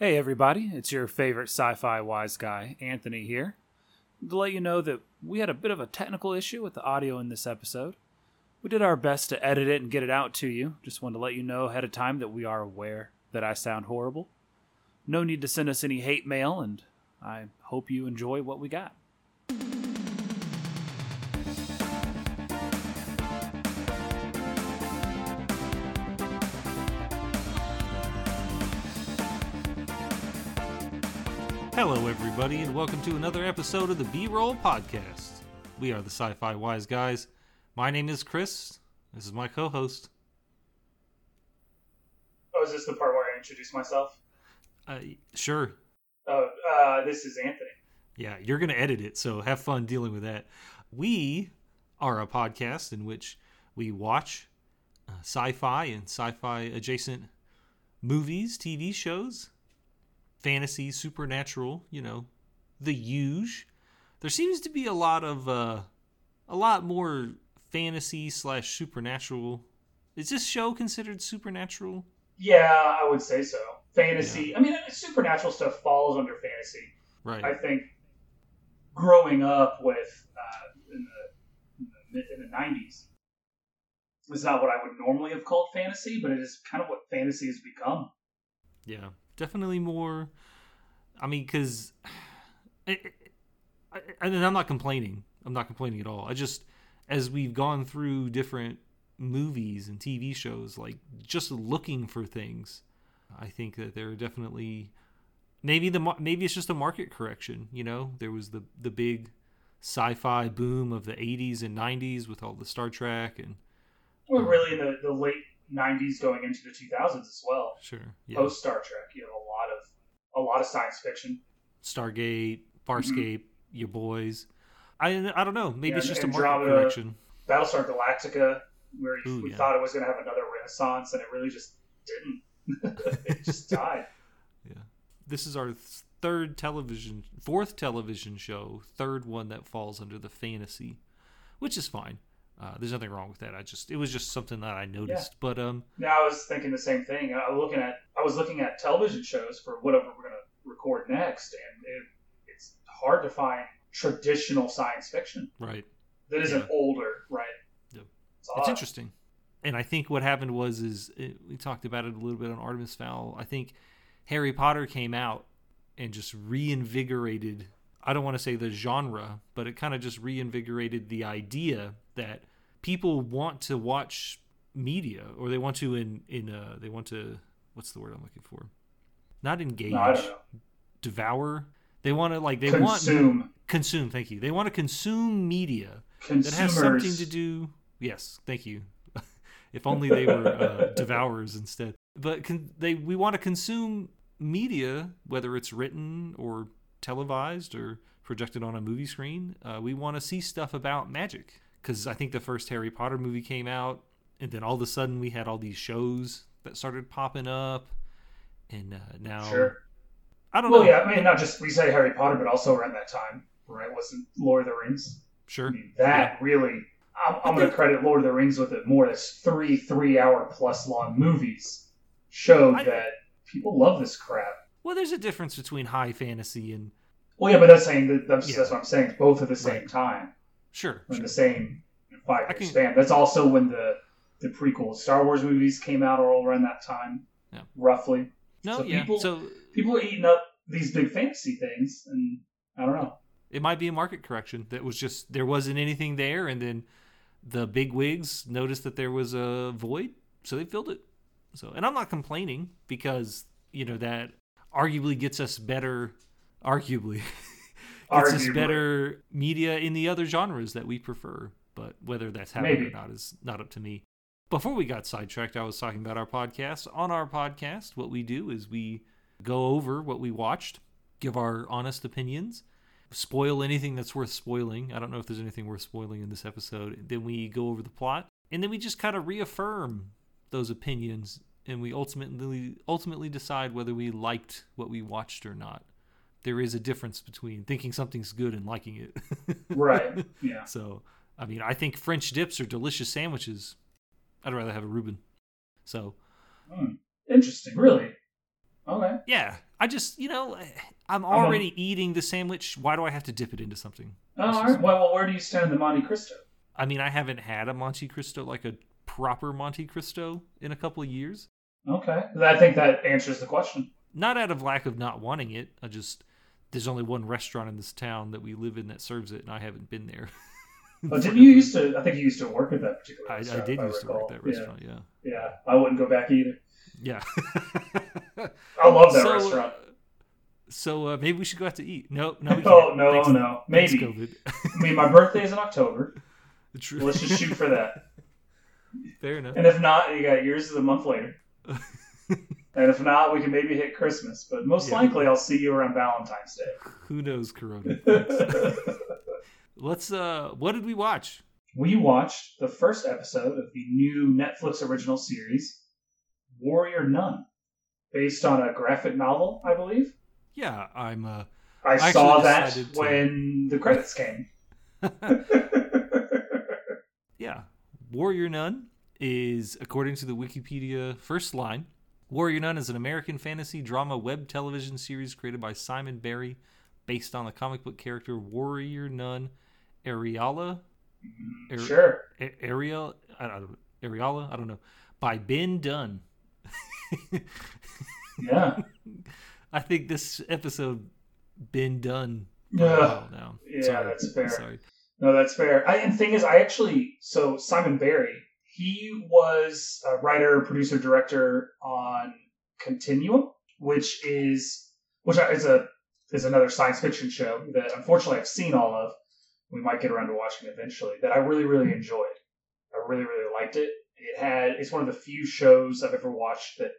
Hey, everybody, it's your favorite sci fi wise guy, Anthony, here. To let you know that we had a bit of a technical issue with the audio in this episode. We did our best to edit it and get it out to you. Just wanted to let you know ahead of time that we are aware that I sound horrible. No need to send us any hate mail, and I hope you enjoy what we got. Hello, everybody, and welcome to another episode of the B Roll Podcast. We are the Sci Fi Wise Guys. My name is Chris. This is my co host. Oh, is this the part where I introduce myself? Uh, sure. Oh, uh, this is Anthony. Yeah, you're going to edit it, so have fun dealing with that. We are a podcast in which we watch uh, sci fi and sci fi adjacent movies, TV shows, fantasy, supernatural, you know, the huge. There seems to be a lot of uh a lot more fantasy slash supernatural. Is this show considered supernatural? Yeah, I would say so. Fantasy. I mean, supernatural stuff falls under fantasy. Right. I think growing up with uh, in, the, in the in the '90s was not what I would normally have called fantasy, but it is kind of what fantasy has become. Yeah, definitely more. I mean, because, and I'm not complaining. I'm not complaining at all. I just, as we've gone through different movies and TV shows, like just looking for things, I think that there are definitely maybe the maybe it's just a market correction. You know, there was the the big sci-fi boom of the 80s and 90s with all the Star Trek and. Well, really, the, the late 90s going into the 2000s as well. Sure. Yeah. Post Star Trek, you have a lot of a lot of science fiction. Stargate, Farscape, mm-hmm. your boys. I I don't know. Maybe yeah, it's just Andromeda, a market correction. Battlestar Galactica, where Ooh, we yeah. thought it was going to have another renaissance, and it really just didn't. it just died. Yeah. This is our third television, fourth television show, third one that falls under the fantasy, which is fine. Uh, there's nothing wrong with that. I just it was just something that I noticed. Yeah. But um, yeah, I was thinking the same thing. I was looking at I was looking at television shows for whatever we're going to record next, and it, it's hard to find traditional science fiction. Right. That isn't yeah. older, right? Yeah. It's, it's interesting. And I think what happened was is it, we talked about it a little bit on Artemis Fowl. I think Harry Potter came out and just reinvigorated I don't want to say the genre, but it kind of just reinvigorated the idea that people want to watch media or they want to in in uh they want to what's the word I'm looking for? Not engage, no, devour. They want to like they consume. want consume. Thank you. They want to consume media Consumers. that has something to do. Yes, thank you. if only they were uh, devourers instead. But can, they we want to consume media, whether it's written or televised or projected on a movie screen. Uh, we want to see stuff about magic because I think the first Harry Potter movie came out, and then all of a sudden we had all these shows that started popping up, and uh, now sure. I don't know. well, know. yeah, I mean not just we say Harry Potter, but also around that time, right? Wasn't Lord of the Rings? Sure. I mean, that yeah. really, I'm, I'm going to credit Lord of the Rings with it more. As three three-hour plus long movies showed I, that people love this crap. Well, there's a difference between high fantasy and. Well, yeah, but that's saying that that's, yeah. that's what I'm saying. Both at the same right. time. Sure. In sure. the same five year span. That's also when the the prequel Star Wars movies came out all around that time, yeah. roughly. No, so yeah. People, so people are eating up these big fantasy things, and I don't know. It might be a market correction that was just there wasn't anything there, and then the big wigs noticed that there was a void, so they filled it. So, and I'm not complaining because you know that arguably gets us better, arguably arguably. us better media in the other genres that we prefer. But whether that's happening Maybe. or not is not up to me. Before we got sidetracked, I was talking about our podcast. On our podcast, what we do is we go over what we watched, give our honest opinions, spoil anything that's worth spoiling. I don't know if there's anything worth spoiling in this episode. Then we go over the plot, and then we just kind of reaffirm those opinions and we ultimately ultimately decide whether we liked what we watched or not. There is a difference between thinking something's good and liking it. right. Yeah. So, I mean, I think French dips are delicious sandwiches. I'd rather have a Reuben. So, mm, interesting. Really, Okay. Yeah, I just you know I'm I'm a- already eating the sandwich. Why do I have to dip it into something? Oh, all right. Well, where do you stand the Monte Cristo? I mean, I haven't had a Monte Cristo like a proper Monte Cristo in a couple of years. Okay. I think that answers the question. Not out of lack of not wanting it. I just there's only one restaurant in this town that we live in that serves it, and I haven't been there. But didn't you used to? I think you used to work at that particular. I, I did if used to work at that restaurant. Yeah, Yeah. yeah, I wouldn't go back either. yeah. I love that so, restaurant. uh, so uh, maybe we should go out to eat. No, no, we Oh can't. no, Thanks- no, maybe. COVID. I mean, my birthday is in October. True. Let's just shoot for that. Fair enough. And if not, you got yours is a month later. And if not, we can maybe hit Christmas. But most Yeah. likely, I'll see you around Valentine's Day. Who knows, Corona? Let's. uh What did we watch? we watched the first episode of the new Netflix original series, Warrior Nun, based on a graphic novel, I believe. Yeah, I'm. uh I actually saw that to- when the credits came. Yeah, Warrior Nun is, according to the Wikipedia first line, Warrior Nun is an American fantasy drama web television series created by Simon Barry, based on the comic book character Warrior Nun Areala. Ar- sure. Ariel, I don't know, Areala, I don't know, by Ben Dunn. Yeah. I think this episode done for Yeah. now. Yeah, Sorry. that's fair. Sorry. No, that's fair. I, and the thing is, I actually so Simon Barry, he was a writer, producer, director on Continuum, which is which is a is another science fiction show that unfortunately I've seen all of. We might get around to watching eventually. That I really really enjoyed. I really really liked it. It had it's one of the few shows I've ever watched that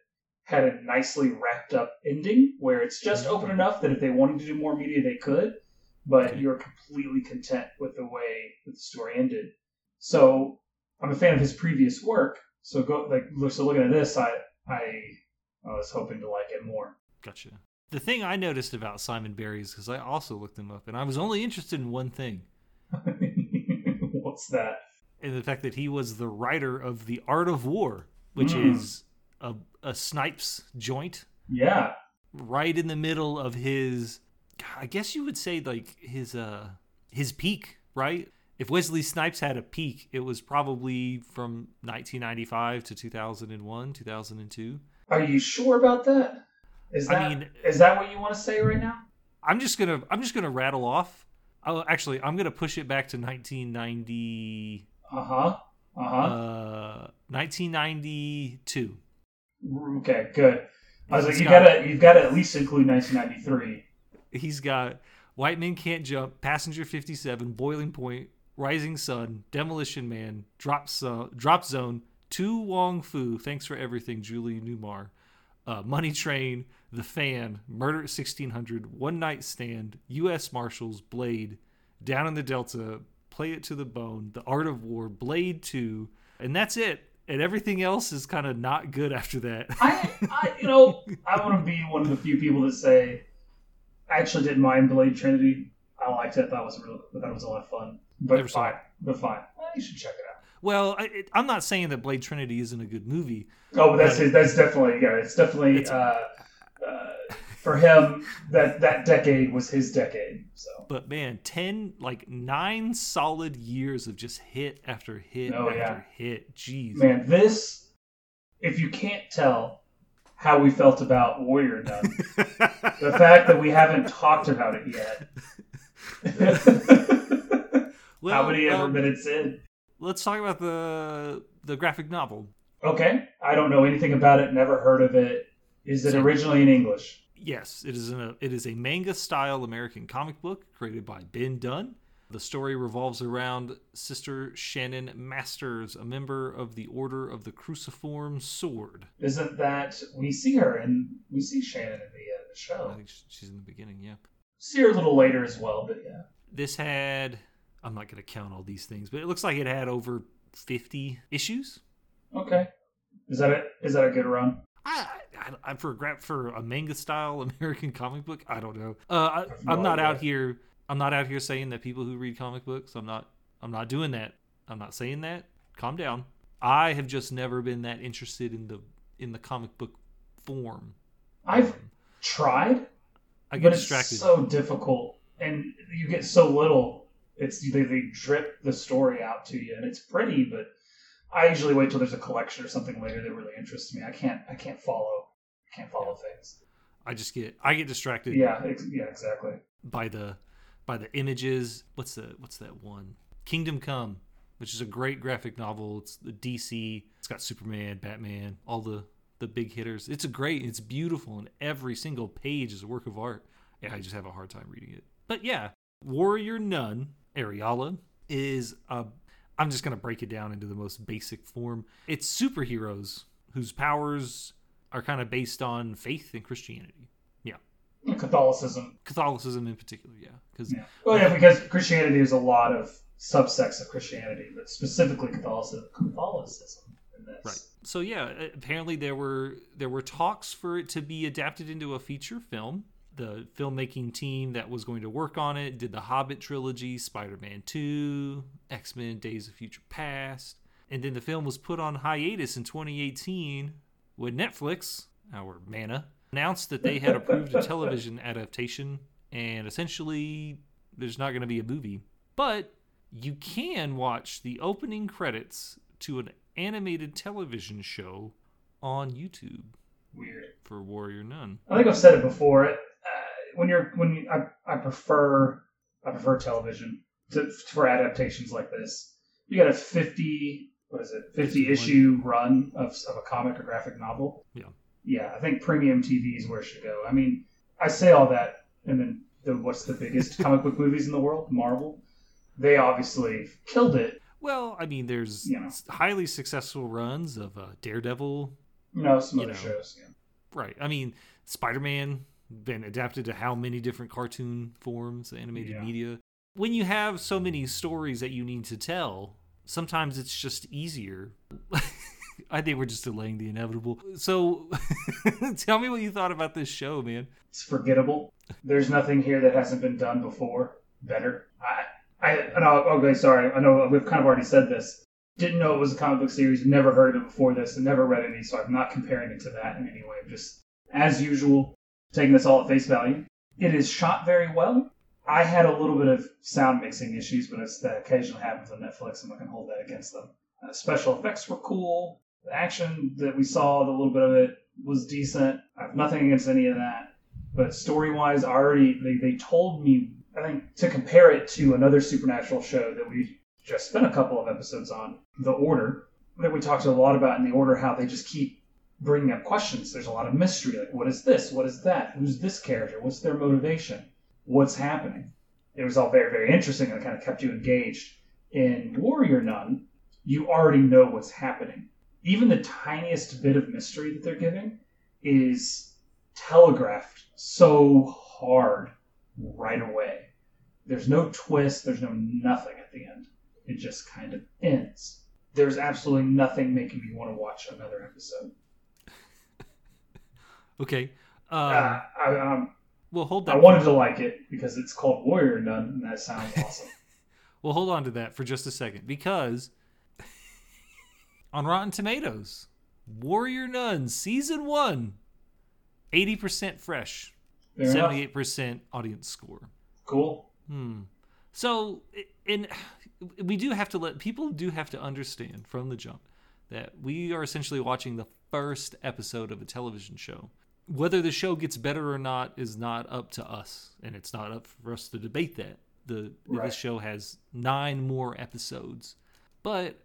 had a nicely wrapped up ending where it's just mm-hmm. open enough that if they wanted to do more media they could but mm-hmm. you're completely content with the way that the story ended. So I'm a fan of his previous work. So go like so looking at this, I I I was hoping to like it more. Gotcha. The thing I noticed about Simon Barry is because I also looked him up, and I was only interested in one thing, What's that? in the fact that he was the writer of The Art of War, which Mm. is a, a Snipes joint Yeah, right in the middle of his, I guess you would say like his uh his peak, right? If Wesley Snipes had a peak, it was probably from 1995 to 2001, 2002. are you sure about that? Is I that mean- is that what you want to say right now? I'm just gonna I'm just gonna rattle off. Oh, actually, I'm gonna push it back to 1990, Uh huh. Uh huh. uh, 1992. okay, good. I was like, you got- gotta you've got to at least include 1993. He's got White Men Can't Jump, Passenger 57, Boiling Point, Rising Sun, Demolition Man, Drop, so- Drop Zone, To Wong Foo, Thanks for Everything, Julie Newmar, uh, Money Train, The Fan, Murder at 1600, One Night Stand, U.S. Marshals, Blade, Down in the Delta, Play It to the Bone, The Art of War, Blade 2, and that's it. And everything else is kind of not good after that. I, I, you know, I want to be one of the few people that say I actually didn't mind Blade Trinity. I liked it. I thought it was real. I thought it was a lot of fun. But fine. But fine. Well, you should check it out. well, I, it, I'm not saying that Blade Trinity isn't a good movie. Oh, but that's Right. that's definitely yeah. It's definitely It's- uh, uh, for him. That that decade was his decade. So But man, ten like nine solid years of just hit after hit Oh, after yeah. hit. Jeez. man, this if you can't tell how we felt about Warrior Nun, the fact that we haven't talked about it yet. well, how many ever um, minutes in? let's talk about the the graphic novel. Okay, I don't know anything about it. Never heard of it. Is it originally in English? Yes, it is a it is a manga style American comic book created by Ben Dunn. The story revolves around Sister Shannon Masters, a member of the Order of the Cruciform Sword. Isn't that we see her and we see Shannon in the, uh, the I show? think she's in the beginning, yeah. See her a little later as well, but yeah. This had I'm not going to count all these things, but it looks like it had over 50 issues. Okay, is that it? Is that a good run? I, I, I for a gra- for a manga style American comic book, I don't know. Uh, I, no I'm not idea. out here. I'm not out here saying that people who read comic books. I'm not. I'm not doing that. I'm not saying that. Calm down. I have just never been that interested in the in the comic book form. I've tried, I get but it's so difficult, and you get so little. It's they, they drip the story out to you, and it's pretty, but I usually wait till there's a collection or something later that really interests me. I can't I can't follow I can't follow things. I just get I get distracted Yeah, ex- yeah, exactly. by the by the images. What's the what's that one? Kingdom Come, which is a great graphic novel. It's the DC. It's got Superman, Batman, all the the big hitters. It's a great. It's beautiful, and every single page is a work of art. Yeah, I just have a hard time reading it. But yeah, Warrior Nun Areala is a. I'm just gonna break it down into the most basic form. It's superheroes whose powers are kind of based on faith and Christianity. Yeah, Catholicism. Catholicism in particular. Yeah, because Yeah. Well, yeah, because Christianity is a lot of subsects of Christianity, but specifically Catholicism. Catholicism in this. Right. So yeah, apparently there were there were talks for it to be adapted into a feature film. The filmmaking team that was going to work on it did the Hobbit trilogy, Spider-Man 2, X-Men Days of Future Past, and then the film was put on hiatus in 2018 when Netflix, our Mana, announced that they had approved a television adaptation and essentially there's not going to be a movie. But you can watch the opening credits to an animated television show on YouTube Weird. for Warrior Nun. I think I've said it before. When you're when you, I, I prefer I prefer television to, for adaptations like this. You got a fifty what is it fifty issue run of of a comic or graphic novel. Yeah. Yeah, I think premium TV is where it should go. I mean, I say all that, and then the, what's the biggest comic book movies in the world? Marvel. They obviously killed it. Well, I mean, there's You know. highly successful runs of uh, Daredevil. Know, some other know. shows. Yeah. Right. I mean, Spider Man been adapted to how many different cartoon forms, animated Yeah. media. When you have so many stories that you need to tell, sometimes it's just easier. I think we're just delaying the inevitable. So, tell me what you thought about this show, man. It's forgettable. There's nothing here that hasn't been done before. Better. I, I, know. Okay, sorry. I know we've kind of already said this. Didn't know it was a comic book series. Never heard of it before this, and never read any. So I'm not comparing it to that in any way. Just as usual, taking this all at face value. It is shot very well. I had a little bit of sound mixing issues, but it's that occasionally happens on Netflix. I'm not going to hold that against them. Uh, special effects were cool. The action that we saw, the little bit of it, was decent. I have nothing against any of that. But story wise, already they, they told me I think to compare it to another supernatural show that we just spent a couple of episodes on, The Order, that we talked a lot about in The Order, how they just keep bringing up questions. There's a lot of mystery, like what is this? What is that? Who's this character? What's their motivation? What's happening? It was all very, very interesting and it kind of kept you engaged. In Warrior Nun, you already know what's happening. Even the tiniest bit of mystery that they're giving is telegraphed so hard right away. There's no twist, there's no nothing at the end. It just kind of ends. There's absolutely nothing making me want to watch another episode. Okay. Um, Uh, I, um, well, hold that. I wanted to like it because it's called Warrior Nun, and that sounds awesome. Well, hold on to that for just a second because on Rotten Tomatoes, Warrior Nun season one, 80% fresh, Fair 78% audience score. Cool. Hmm. So, in we do have to let people do have to understand from the jump that we are essentially watching the first episode of a television show. Whether the show gets better or not is not up to us, and it's not up for us to debate that. The Right. this show has nine more episodes, but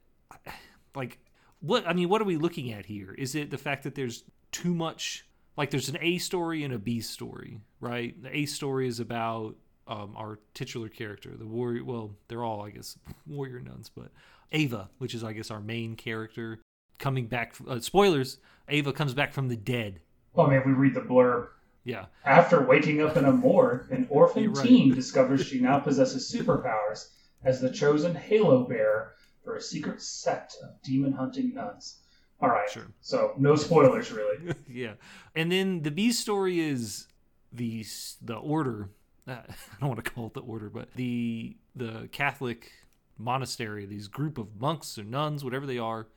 like, what I mean, what are we looking at here? Is it the fact that there's too much? Like, there's an A story and a B story, right? The A story is about um, our titular character, the warrior. Well, they're all, I guess, warrior nuns, but Ava, which is, I guess, our main character, coming back. Uh, spoilers: Ava comes back from the dead. Well, I mean, if we read the blurb, Yeah, After waking up in a morgue, an orphan right. teen discovers she now possesses superpowers as the chosen Halo bearer for a secret sect of demon hunting nuns. All right. Sure. So no spoilers, really. yeah. And then the B story is the the order. Uh, I don't want to call it the order, but the the Catholic monastery, these group of monks or nuns, whatever they are,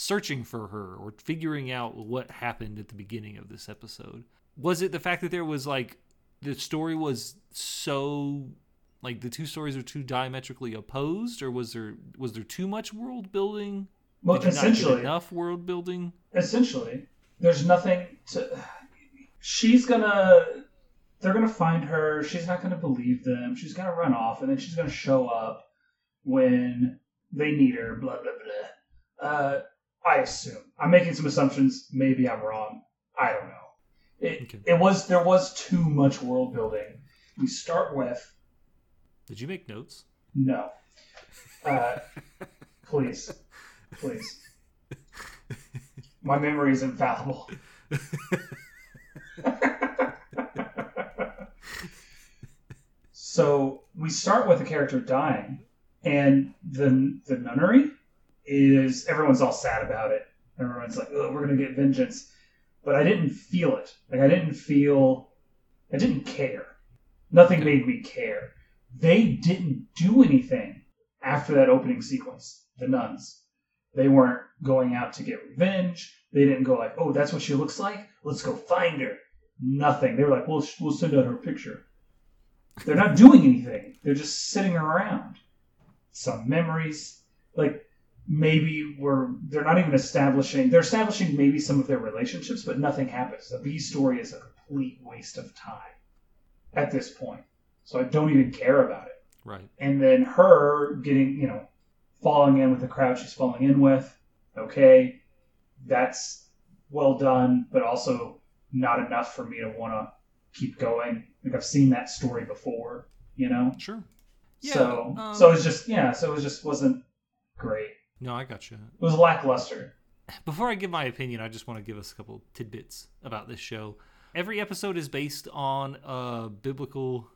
searching for her or figuring out what happened at the beginning of this episode. was it the fact that there was like the story was so like the two stories are too diametrically opposed, or was there was there too much world building? Well, essentially, enough world building? essentially, there's nothing to. She's gonna. They're gonna find her. She's not gonna believe them. She's gonna run off, and then she's gonna show up when they need her. Blah blah blah. Uh, I assume. I'm making some assumptions. Maybe I'm wrong. I don't know. It, Okay. it was there was too much world building. We start with Did you make notes? no. Uh, please, please. My memory is infallible. so we start with a character dying, and the the nunnery is everyone's all sad about it. Everyone's like, "Oh, we're gonna get vengeance," but I didn't feel it. Like I didn't feel, I didn't care. Nothing made me care. They didn't do anything after that opening sequence. The nuns, they weren't going out to get revenge. They didn't go like, "Oh, that's what she looks like. Let's go find her." Nothing. They were like, "We'll we'll send out her picture." They're not doing anything. They're just sitting around. Some memories, like maybe we're they're not even establishing. They're establishing maybe some of their relationships, but nothing happens. The B story is a complete waste of time at this point. So I don't even care about it Right. and then her getting you know falling in with the crowd she's falling in with okay that's well done but also not enough for me to want to keep going like i've seen that story before you know Sure. Yeah. so um, so it's just yeah so it just wasn't great no, I got you. it was lackluster Before I give my opinion, I just want to give us a couple tidbits about this show. Every episode is based on a biblical,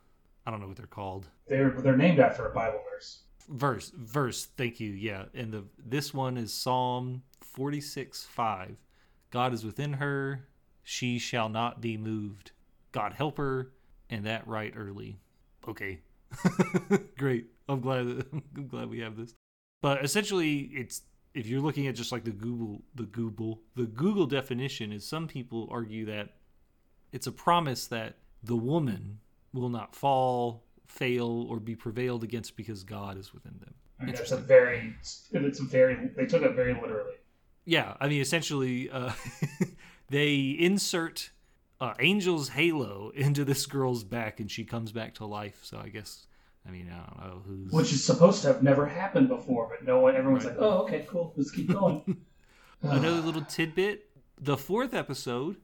I don't know what they're called, they're they're named after a bible verse verse. Verse. Thank you. Yeah, and the this one is Psalm forty six five. God is within her; she shall not be moved. God help her, and that right early. Okay, great. I'm glad. I'm glad we have this. But essentially, it's if you're looking at just like the Google, the Google, the Google definition is some people argue that it's a promise that the woman will not fall, fail, or be prevailed against because God is within them. I mean, that's a very it's a very they took it very literally Yeah, I mean, essentially, uh, they insert uh, Angel's halo into this girl's back, and she comes back to life. So I guess, I mean, I don't know who's. which is supposed to have never happened before but no one everyone's Right. like oh okay cool let's keep going Another little tidbit: the fourth episode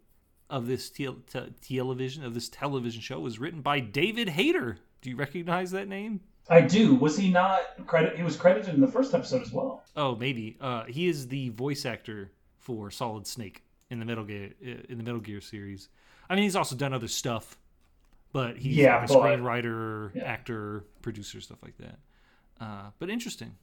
of this te- te- television of this television show was written by David Hayter. Do you recognize that name? I do. Was he not credit? He was credited in the first episode as well. Oh, maybe. Uh, he is the voice actor for Solid Snake in the Metal Gear in the Metal Gear series. I mean, he's also done other stuff, but he's Yeah, like a screenwriter, Yeah. actor, producer, stuff like that. Uh, but interesting.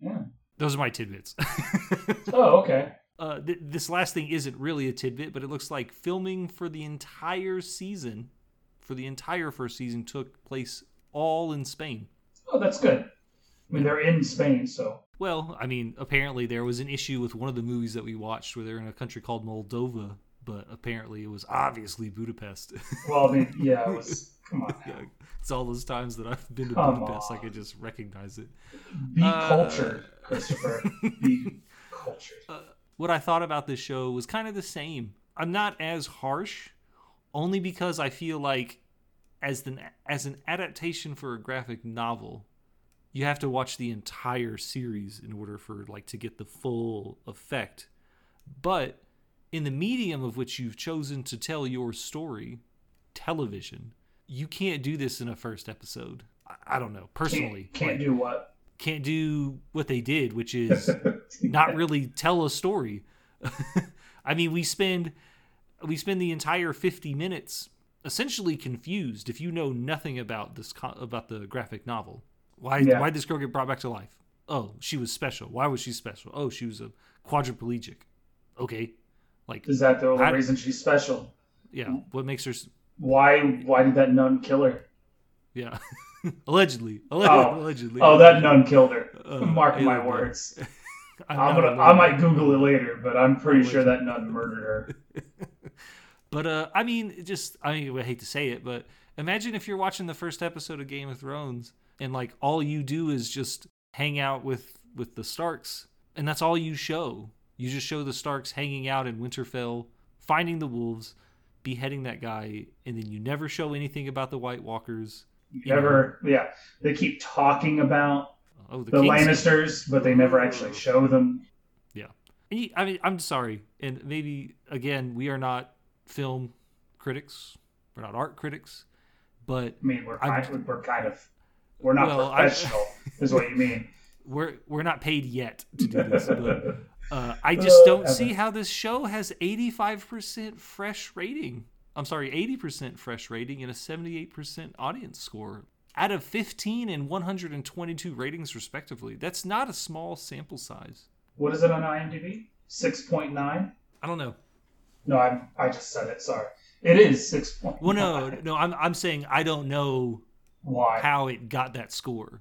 Yeah. Those are my tidbits. Oh, okay. uh, th- this last thing isn't really a tidbit, but it looks like filming for the entire season, for the entire first season, took place all in Spain. Oh, that's good. I mean, they're in Spain, so Well, I mean, apparently there was an issue with one of the movies that we watched where they're in a country called Moldova, but apparently it was obviously Budapest. well, I mean, yeah, it was. Come on, yeah, it's all those times that I've been to Come Budapest, I on. could just recognize it. be Uh, cultured, Christopher. Be cultured. what I thought about this show was kind of the same. I'm not as harsh, only because I feel like as an as an adaptation for a graphic novel, you have to watch the entire series in order for like to get the full effect. But in the medium of which you've chosen to tell your story, television, you can't do this in a first episode. I, I don't know. Personally, Can't, can't do what? can't do what they did, which is not really tell a story. I mean, we spend we spend the entire 50 minutes essentially confused if you know nothing about this about the graphic novel. Why Yeah. why did this girl get brought back to life? Oh, she was special. Why was she special? Oh, she was a quadriplegic. Okay. Like Is that the only I- reason she's special? yeah, what makes her Why? Why did that nun kill her? yeah. allegedly. Alleg- Oh. Allegedly. Oh, that nun killed her. Uh, Mark my words. I'm I'm gonna. a I might Google it later, but I'm pretty Allegedly. sure that nun murdered her. But uh, I mean, just I mean, I hate to say it, but imagine if you're watching the first episode of Game of Thrones and like all you do is just hang out with with the Starks, and that's all you show. You just show the Starks hanging out in Winterfell, finding the wolves, beheading that guy, and then you never show anything about the White Walkers. You never, yeah. They keep talking about Oh, the, the Lannisters, but they never actually oh. show them. And you- I mean, I'm sorry, and maybe again, we are not film critics, we're not art critics, but I mean, we're I'm- kind, we're kind of, we're not Well, I- professional, is what you mean. we're we're not paid yet to do this. but uh, I just Uh, don't see how this show has 85% fresh rating. I'm sorry, 80% fresh rating and a 78% audience score out of 15 and 122 ratings respectively. That's not a small sample size. What is it on IMDb? Six point nine. I don't know. No, I I just said it. Sorry. It is six point. Well, no, no, I'm I'm saying I don't know Why? how it got that score.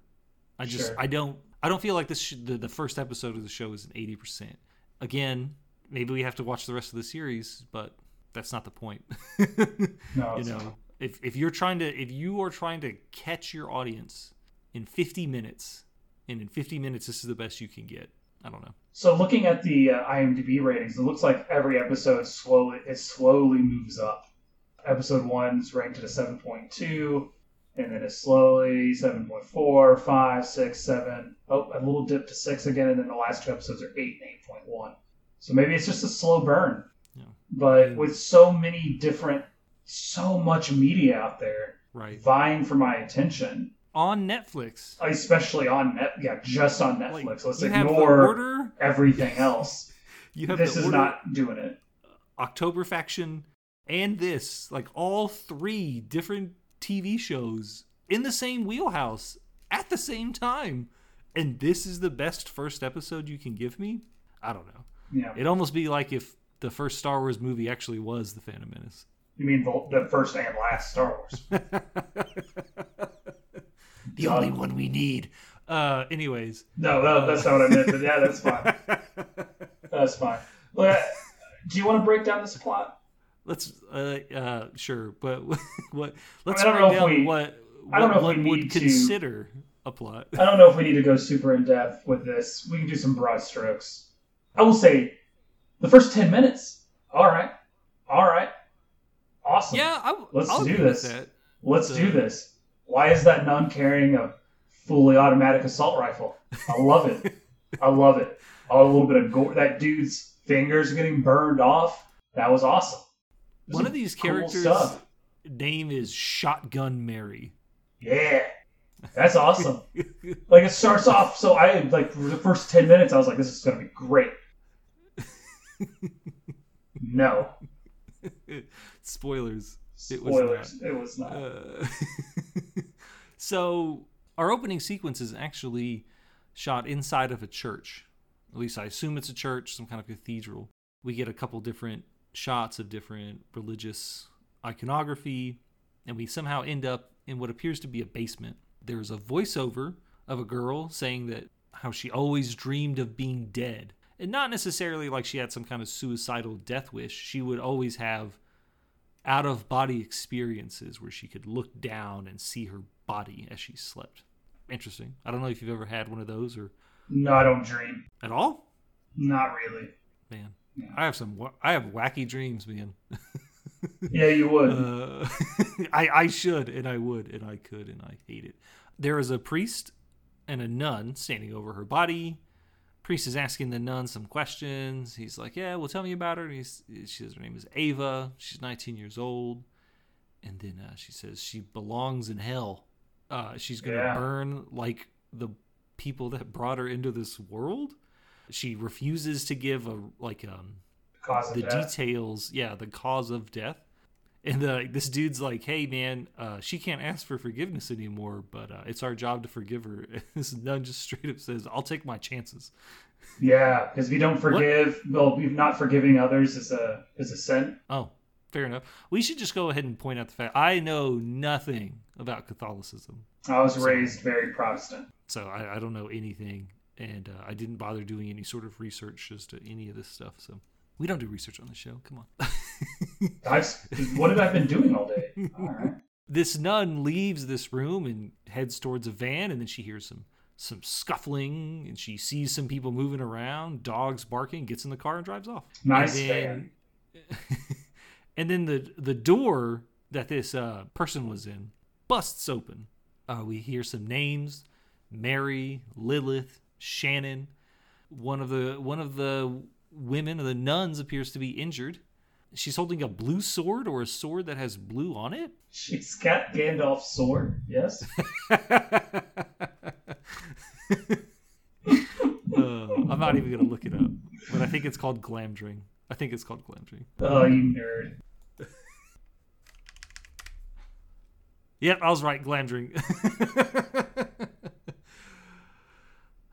I just Sure. I don't I don't feel like this sh- the the first episode of the show is an eighty percent. Again, maybe we have to watch the rest of the series, but that's not the point. No, you know, not. if if you're trying to if you are trying to catch your audience in fifty minutes, and in fifty minutes this is the best you can get. I don't know. So looking at the uh, IMDb ratings, it looks like every episode slowly it slowly moves up. Episode one is ranked at a seven point two, and then it's slowly 7.4, 5, 6, 7. Oh, a little dip to six again, and then the last two episodes are eight and eight point one. So maybe it's just a slow burn. Yeah. But hmm. with so many different, so much media out there Right vying for my attention, on Netflix. especially on net, yeah, just on Netflix. Like, Let's you have the ignore order. everything else. You have this is order. not doing it. October Faction and this, like all three different TV shows in the same wheelhouse at the same time. And this is the best first episode you can give me? I don't know. Yeah, It'd almost be like if the first Star Wars movie actually was The Phantom Menace. you mean the, the first and last Star Wars? the only one we need. Uh, anyways. No, no, that's not what I meant. But yeah, that's fine. That's fine. Uh, do you want to break down this plot? Let's uh, uh sure, but what let's I break know if we- what I don't what know if we one would to- consider a plot. I don't know if we need to go super in depth with this. We can do some broad strokes. I will say, the first ten minutes. All right, all right, awesome. Yeah, I, Let's I'll do this. Let's So- do this. Why is that nun carrying a fully automatic assault rifle? I love it. I love it. Oh, a little bit of gore. That dude's fingers getting burned off. That was awesome. This One of these characters' stuff. name is Shotgun Mary. Yeah, that's awesome. like it starts off. So I like for the first ten minutes, I was like, "This is gonna be great." no Spoilers. It was spoilers. It was not. Uh, so our opening sequence is actually shot inside of a church. At least I assume it's a church, some kind of cathedral. We get a couple different shots of different religious iconography, and we somehow end up in what appears to be a basement. There's a voiceover of a girl saying that how she always dreamed of being dead. And not necessarily like she had some kind of suicidal death wish. She would always have out of body experiences where she could look down and see her body as she slept. Interesting. I don't know if you've ever had one of those or no, I don't dream. at all. Not really. Man, Yeah. I have some. I have wacky dreams, man. Yeah, you would. Uh, I I should and I would and I could and I hate it. There is a priest and a nun standing over her body. Priest is asking the nun some questions. He's like, "Yeah, well, tell me about her." And he's, she says her name is Ava. She's 19 years old, and then uh, she says she belongs in hell. Uh, she's gonna Yeah. burn like the people that brought her into this world. She refuses to give a like um the details yeah the cause of death. And the, this dude's like hey man uh, she can't ask for forgiveness anymore but uh, it's our job to forgive her. And this nun just straight up says i'll take my chances. Yeah, because if you don't forgive, well, if not forgiving others is a is a sin. oh fair enough. We should just go ahead and point out the fact i know nothing about catholicism. I was raised very Protestant. so i, I don't know anything and uh, i didn't bother doing any sort of research as to any of this stuff so We don't do research on the show. Come on. I've, what have I been doing all day? All right. this nun leaves this room and heads towards a van, and then she hears some some scuffling, and she sees some people moving around, dogs barking, gets in the car and drives off. Nice and van. then, and then the the door that this uh, person was in busts open. Uh, we hear some names: Mary, Lilith, Shannon. One of the one of the women, or the nuns, appears to be injured. She's holding a blue sword or a sword that has blue on it. She's got Gandalf's sword. Yes. Uh, I'm not even gonna look it up, but I think it's called Glamdring. I think it's called Glamdring. Oh, you nerd. Yep, I was right, Glamdring.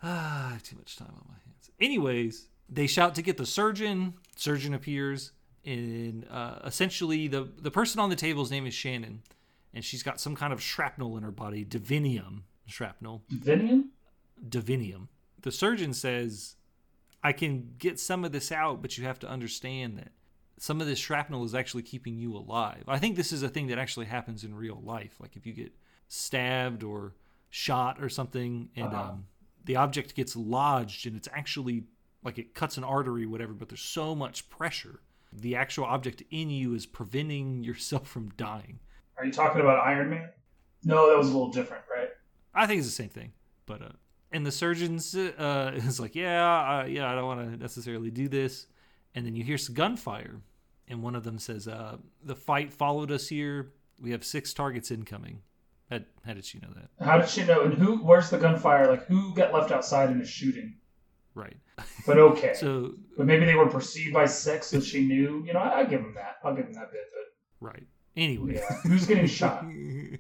ah, I have too much time on my hands. Anyways, they shout to get the surgeon. Surgeon appears, and uh, essentially the the person on the table's name is Shannon, and she's got some kind of shrapnel in her body, divinium shrapnel. Divinium. divinium. The surgeon says, I can get some of this out, but you have to understand that some of this shrapnel is actually keeping you alive. I think this is a thing that actually happens in real life. Like if you get stabbed or shot or something, and Uh-huh. um, the object gets lodged, and it's actually like it cuts an artery, whatever, but there's so much pressure. The actual object in you is preventing yourself from dying. Are you talking about Iron Man? No, that was a little different, right? I think it's the same thing, but uh, and the surgeons uh, is like, yeah, uh, yeah, I don't want to necessarily do this, and then you hear some gunfire, and one of them says, uh, the fight followed us here. We have six targets incoming. How, how did she know that? How did she know? And who? Where's the gunfire? Like, who got left outside in a shooting? Right. But okay. So but maybe they were perceived by six, so she knew. You know, I, I give them that. I'll give them that bit. But right. Anyway. yeah, who's getting shot?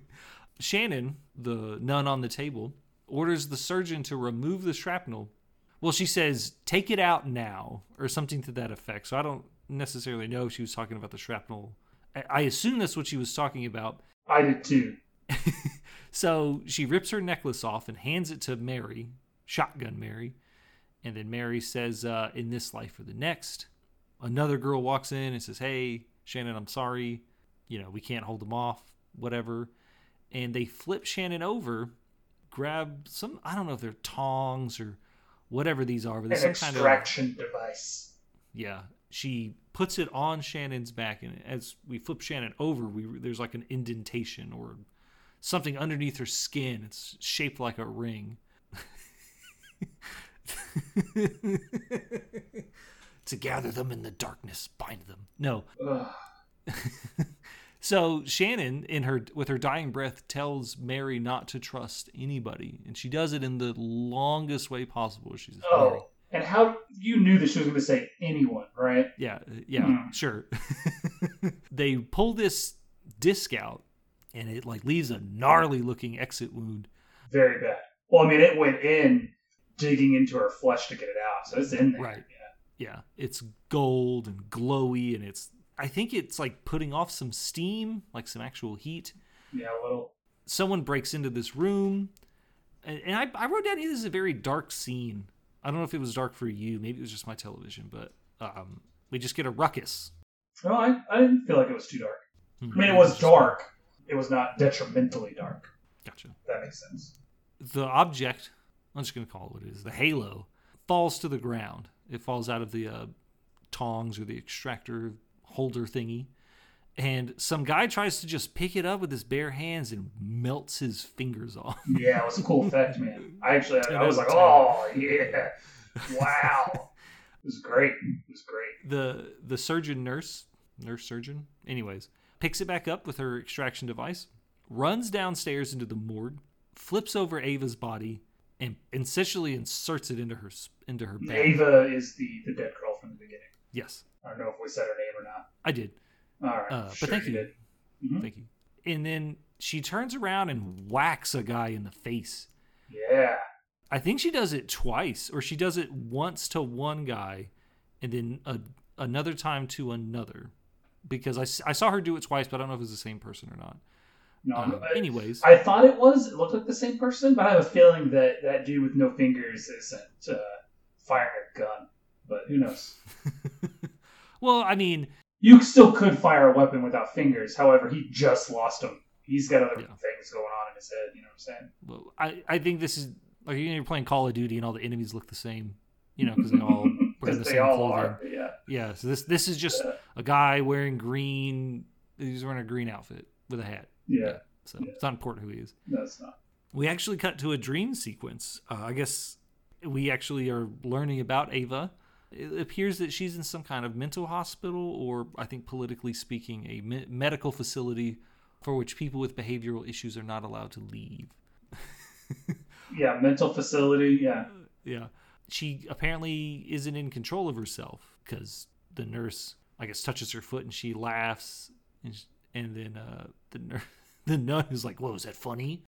Shannon, the nun on the table, orders the surgeon to remove the shrapnel. Well, she says, take it out now, or something to that effect. So I don't necessarily know if she was talking about the shrapnel. I- I assume that's what she was talking about. I did too. So she rips her necklace off and hands it to Mary, shotgun Mary. And then Mary says, uh, in this life or the next. Another girl walks in and says, hey, Shannon, I'm sorry. You know, we can't hold them off, whatever. And they flip Shannon over, grab some, I don't know if they're tongs or whatever these are, but An some kind of. extraction device. Yeah, she puts it on Shannon's back, and as we flip Shannon over, we there's like an indentation or something underneath her skin. It's shaped like a ring. to gather them in the darkness, bind them. No. So Shannon, in her with her dying breath, tells Mary not to trust anybody, and she does it in the longest way possible. She says, "Mary, Oh, and how you knew that she was going to say anyone, right? Yeah, yeah, Hmm. sure. they pull this disc out, and it like leaves a gnarly looking exit wound. Very bad. Well, I mean, it went in digging into her flesh to get it out, so it's in there. Right. Yeah, yeah. it's gold and glowy, and it's I think it's like putting off some steam, like some actual heat. Yeah, a little. Someone breaks into this room, and, and I, I wrote down here this is a very dark scene. I don't know if it was dark for you, maybe it was just my television, but um, we just get a ruckus. No, I, I didn't feel like it was too dark. Hmm, I mean, it was dark. It was not detrimentally dark. Gotcha. That makes sense. the object i'm just going to call it what it is the halo falls to the ground it falls out of the uh, tongs or the extractor holder thingy and some guy tries to just pick it up with his bare hands and melts his fingers off Yeah, it was a cool effect, man. I actually, I, I was like, oh yeah, wow, it was great. It was great. the the surgeon nurse nurse surgeon anyways picks it back up with her extraction device runs downstairs into the morgue flips over ava's body and essentially inserts it into her into her Ava is the the dead girl from the beginning. yes I don't know if we said her name or not. i did All right, Uh, but thank you. did. Mhm. Thank you. And then she turns around and whacks a guy in the face. Yeah, I think she does it twice, or she does it once to one guy and then a, another time to another. Because I, I saw her do it twice, but I don't know if it's the same person or not. no. Um, I- anyways, I thought it was. It looked like the same person, but I have a feeling that that dude with no fingers isn't uh, firing a gun. But who knows? Well, I mean, You still could fire a weapon without fingers. However, he just lost them. He's got other Yeah. things going on in his head. You know what I'm saying? well, I I think this is like you're playing Call of Duty and all the enemies look the same, you know, because they all wear Because the they same all clothing. are. Yeah. Yeah, so this this is just Yeah. a guy wearing green. He's wearing a green outfit with a hat. Yeah. So it's not important who he is. That's not. We actually cut to a dream sequence. Uh, I guess we actually are learning about Ava. It appears that she's in some kind of mental hospital, or I think politically speaking, a me- medical facility for which people with behavioral issues are not allowed to leave. Yeah. Mental facility. Yeah. Yeah. She apparently isn't in control of herself because the nurse, I guess, touches her foot and she laughs. And, sh and then uh, the, nur- the nun is like, Whoa, is that funny?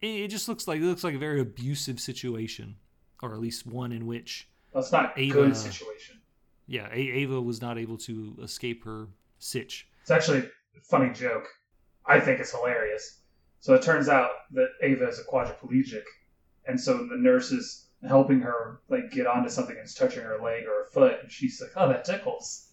It, it just looks like it looks like a very abusive situation, or at least one in which, That's not a Ava- good situation. yeah, a- Ava was not able to escape her sitch. It's actually a funny joke. I think it's hilarious. So it turns out that Ava is a quadriplegic, and so the nurse is helping her like get onto something and it's touching her leg or her foot, and she's like, "Oh, that tickles."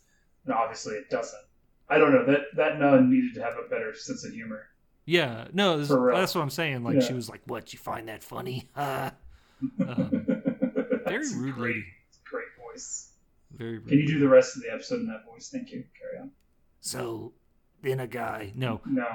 And obviously, it doesn't. I don't know that that nun needed to have a better sense of humor. Yeah, no, this, that's what I'm saying. Like, Yeah. she was like, What, you find that funny? Uh, Um, very rude great, lady. Great voice. Very rude. Can you do the rest of the episode in that voice? Thank you. Carry on. So then a guy, no, No.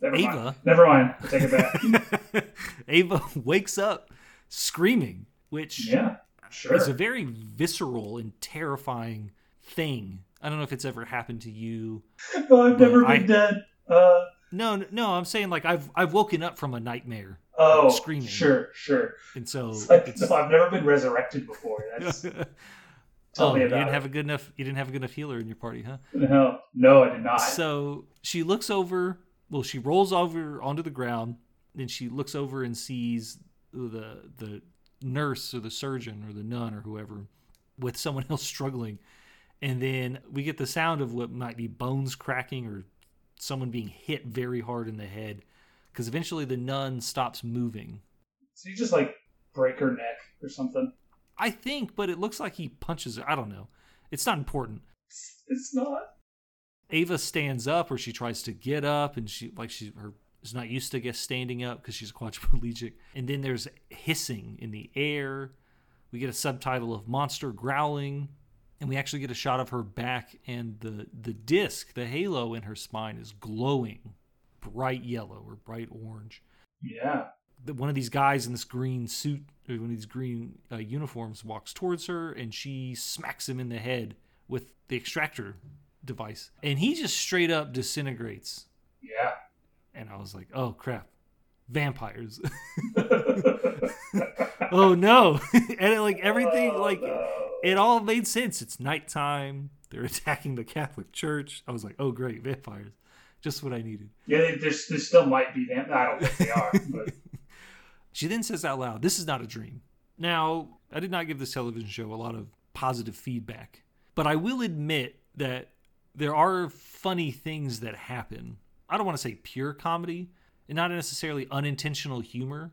Never mind. Ava. Never mind. I take it back. Ava wakes up screaming, which yeah. Sure. is a very visceral and terrifying thing. I don't know if it's ever happened to you. oh, I've never I- been dead. Uh, No, no, I'm saying like I've I've woken up from a nightmare, oh, Screaming. Sure, sure. and so like, it's- no, I've never been resurrected before. That's tell oh, me you about didn't it. have a good enough you didn't have a good enough healer in your party, huh? no, no, I did not. So she looks over. Well, she rolls over onto the ground. Then she looks over and sees the the nurse or the surgeon or the nun or whoever with someone else struggling. And then we get the sound of what might be bones cracking or someone being hit very hard in the head. Because eventually the nun stops moving. so you just like break her neck or something. I think, but it looks like he punches her. I don't know. It's not important. It's, it's not. Ava stands up or she tries to get up and she like she her is not used to guess standing up because she's quadriplegic. And then there's hissing in the air. We get a subtitle of monster growling, and we actually get a shot of her back and the the disc, the halo in her spine is glowing bright yellow or bright orange. Yeah. The- One of these guys in this green suit, or one of these green uh, uniforms, walks towards her, and she smacks him in the head with the extractor device, and he just straight up disintegrates. Yeah. And I was like, "Oh crap, vampires!" oh no! and it, like everything, Oh, like no. it all made sense. It's nighttime. They're attacking the Catholic Church. I was like, "Oh great, vampires!" Just what I needed. Yeah, they, there, still might be them. I don't think they are, but She then says out loud, This is not a dream. Now, I did not give this television show a lot of positive feedback, but I will admit that there are funny things that happen. I don't want to say pure comedy, and not necessarily unintentional humor,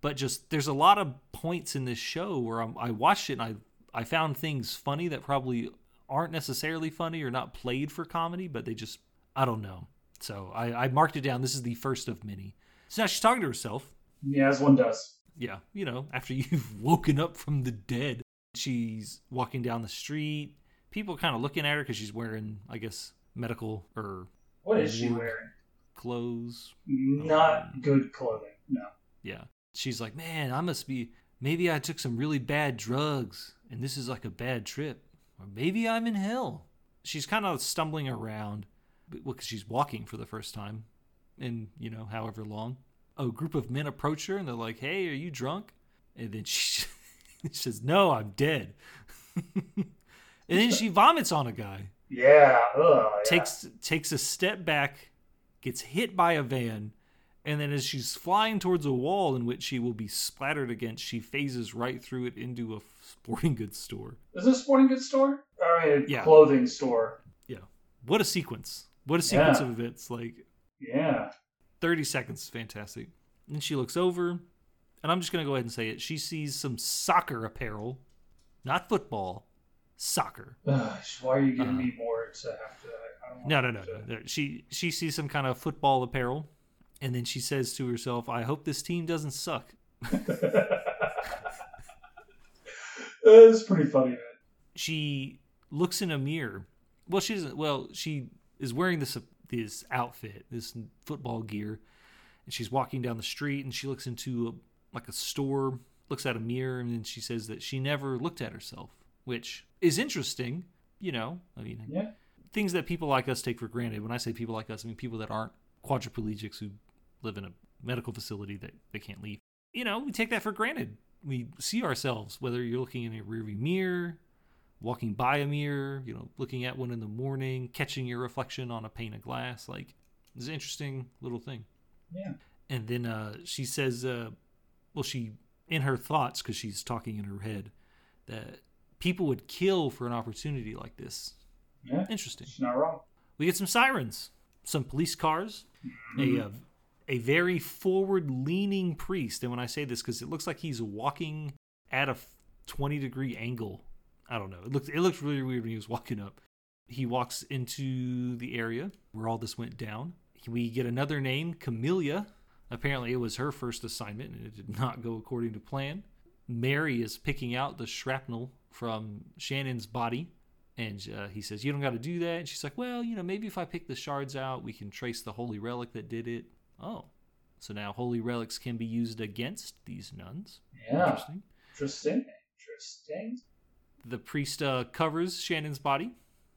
but just there's a lot of points in this show where I'm, I watched it and I, I found things funny that probably aren't necessarily funny or not played for comedy, but they just, I don't know. So I, I marked it down. This is the first of many. So now she's talking to herself. yeah, as one does. Yeah, you know, after you've woken up from the dead, she's walking down the street. People kind of looking at her because she's wearing, I guess, medical or What is she wearing? Clothes. Not um, good clothing. No. Yeah. She's like, man, I must be. Maybe I took some really bad drugs and this is like a bad trip. Or maybe I'm in hell. She's kind of stumbling around because she's walking for the first time in, you know, however long. A group of men approach her and they're like, hey, are you drunk? And then she, she says, no, I'm dead. and then she vomits on a guy Yeah. Ugh, yeah. takes takes a step back, gets hit by a van, and then as she's flying towards a wall in which she will be splattered against, she phases right through it into a sporting goods store. Is this a sporting goods store? Or I mean, a Yeah. clothing store. Yeah. What a sequence. What a sequence Yeah. of events. Like Yeah. 30 seconds is fantastic. And she looks over, and I'm just going to go ahead and say it. She sees some soccer apparel, not football, soccer. Ugh, why are you giving Uh, me more to have to? I don't No, no, no, no. no. She she sees some kind of football apparel, and then she says to herself, "I hope this team doesn't suck." it's pretty funny, man. She looks in a mirror. Well, she doesn't. Well, she is wearing this this outfit, this football gear, and she's walking down the street, and she looks into a, like a store, looks at a mirror, and then she says that she never looked at herself, which is interesting. You know, I mean, Yeah. things that people like us take for granted. When I say people like us, I mean people that aren't quadriplegics who live in a medical facility that they can't leave. You know, we take that for granted. We see ourselves, whether you're looking in a rearview mirror, walking by a mirror, you know, looking at one in the morning, catching your reflection on a pane of glass. Like, it's an interesting little thing. Yeah. And then uh, she says, uh, well, she, in her thoughts, because she's talking in her head, that people would kill for an opportunity like this. Yeah. Interesting. She's not wrong. We get some sirens, some police cars, a uh, a very forward leaning priest. And when I say this, because it looks like he's walking at a twenty degree angle. I don't know. It looked it looked really weird when he was walking up. He walks into the area where all this went down. We get another name, Camellia. Apparently, it was her first assignment, and it did not go according to plan. Mary is picking out the shrapnel from Shannon's body and uh, he says, You don't got to do that. And she's like, Well, you know, maybe if I pick the shards out, we can trace the holy relic that did it. Oh. So now holy relics can be used against these nuns. Yeah. Interesting. Interesting. Interesting. The priest uh, covers Shannon's body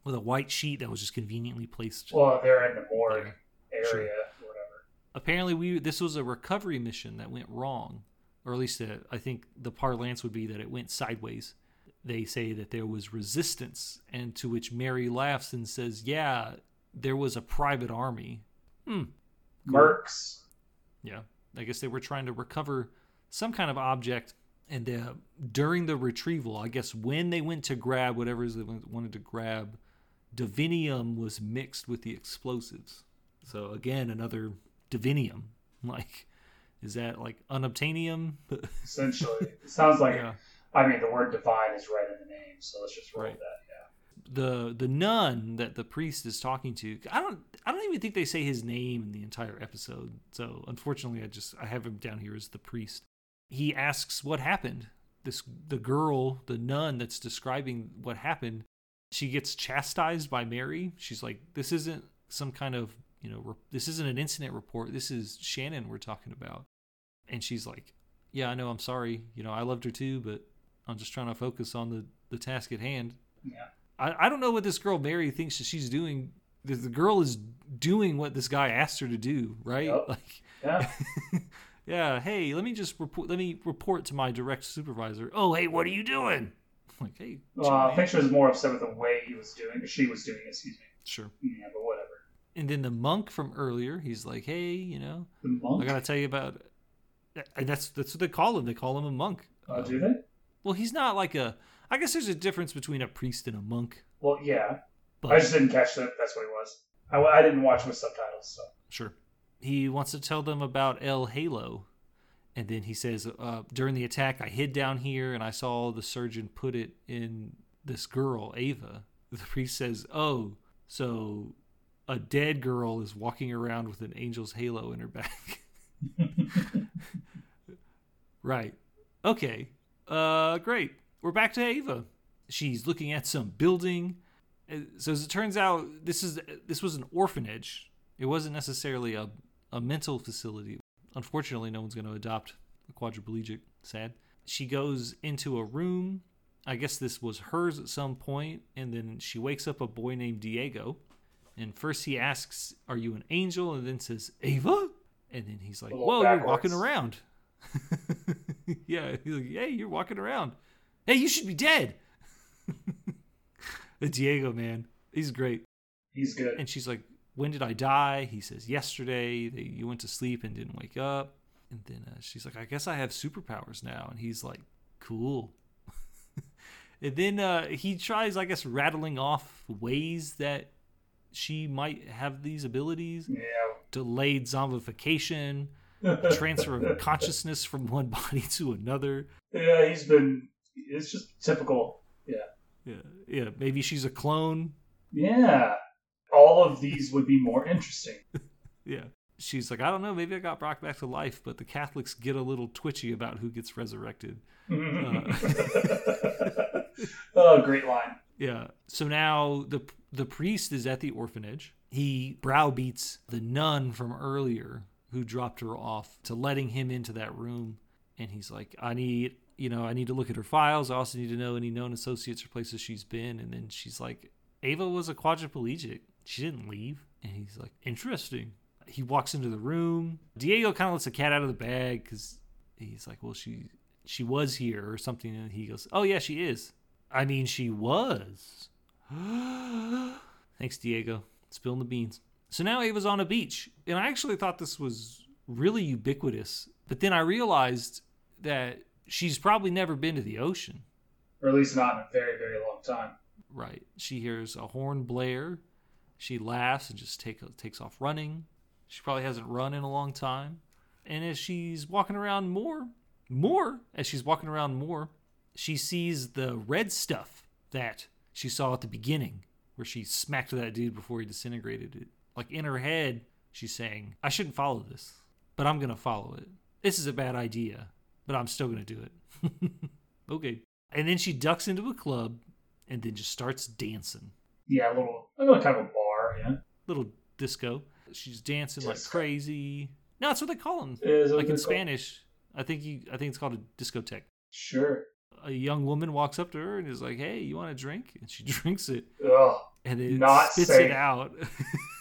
with a white sheet that was just conveniently placed. Well, they're in the morgue there. area Sure. whatever. Apparently, we this was a recovery mission that went wrong, or at least uh, I think the parlance would be that it went sideways. They say that there was resistance, and to which Mary laughs and says, "Yeah, there was a private army." Hmm. Cool. Mercs. Yeah, I guess they were trying to recover some kind of object, and uh, during the retrieval, I guess when they went to grab whatever they wanted to grab, divinium was mixed with the explosives. So again, another divinium. Like, is that like unobtainium? Essentially, it sounds like. yeah. I mean, the word divine is right in the name, so let's just roll Right. that. Yeah. The the nun that the priest is talking to i don't i don't even think they say his name in the entire episode so unfortunately i just i have him down here as the priest he asks what happened this the girl the nun that's describing what happened she gets chastised by mary she's like this isn't some kind of you know re- this isn't an incident report this is shannon we're talking about and she's like yeah i know i'm sorry you know i loved her too but i'm just trying to focus on the the task at hand Yeah. I, I don't know what this girl Mary thinks that she's doing. The, the girl is doing what this guy asked her to do, right? Yep. Like, Yeah. yeah. Hey, let me just report. Let me report to my direct supervisor. Oh, hey, what are you doing? Like, hey, Well, I think she was more upset with the way he was doing, she was doing, it, excuse me. sure. Yeah, but whatever. And then the monk from earlier, he's like, hey, you know, The monk? I gotta tell you about. And that's that's what they call him. They call him a monk. Oh, do they? Well, he's not like a. I guess there's a difference between a priest and a monk. Well, yeah. But I just didn't catch that. That's what he was. I, I didn't watch with subtitles, so. Sure. He wants to tell them about El Halo. And then he says, uh, during the attack, I hid down here and I saw the surgeon put it in this girl, Ava. The priest says, Oh, so a dead girl is walking around with an angel's halo in her back. right. Okay. Uh, great. We're back to Ava. She's looking at some building. Uh, So as it turns out, this is this was an orphanage. It wasn't necessarily a, a mental facility. Unfortunately, no one's going to adopt a quadriplegic. Sad. She goes into a room. I guess this was hers at some point, and then she wakes up a boy named Diego. And first he asks, "Are you an angel?" And then says, "Ava." And then he's like, "Whoa, you're walking around." yeah, he's like, "Hey, you're walking around. Hey, you should be dead." the Diego man, he's great. He's good. And she's like, "When did I die?" He says, "Yesterday. That you went to sleep and didn't wake up." And then uh, she's like, "I guess I have superpowers now." And he's like, "Cool." and then uh, he tries, I guess, rattling off ways that she might have these abilities: Yeah. delayed zombification, transfer of consciousness from one body to another. Yeah, he's been. It's just typical. Yeah. Yeah, yeah. Maybe she's a clone. Yeah. All of these would be more interesting. Yeah. She's like, I don't know, maybe I got brought back to life, but the Catholics get a little twitchy about who gets resurrected. Mm-hmm. oh, great line. Yeah. So now the the priest is at the orphanage. He browbeats the nun from earlier who dropped her off to letting him into that room, and he's like, "I need, you know, I need to look at her files. I also need to know any known associates or places she's been." And then she's like, "Ava was a quadriplegic. She didn't leave." And he's like, "Interesting." He walks into the room. Diego kind of lets the cat out of the bag because he's like, "Well, she she was here or something," and he goes, "Oh yeah, she is." I mean, she was. Thanks, Diego. Spilling the beans. So now Ava's on a beach. And I actually thought this was really ubiquitous. But then I realized that she's probably never been to the ocean. Or at least not in a very, very long time. Right. She hears a horn blare. She laughs and just take, takes off running. She probably hasn't run in a long time. And as she's walking around more, more, as she's walking around more, she sees the red stuff that she saw at the beginning, where she smacked that dude before he disintegrated it. Like in her head, she's saying, I shouldn't follow this, but I'm going to follow it. This is a bad idea, but I'm still going to do it. okay. And then she ducks into a club and then just starts dancing. Yeah, a little, a little kind of a bar, yeah. Little disco. She's dancing disco. like crazy. No, that's what they call them. Like in Spanish. I think you. I think it's called a discotheque. Sure a young woman walks up to her and is like, "Hey, you want a drink?" And she drinks it, Ugh, and then spits safe. it out.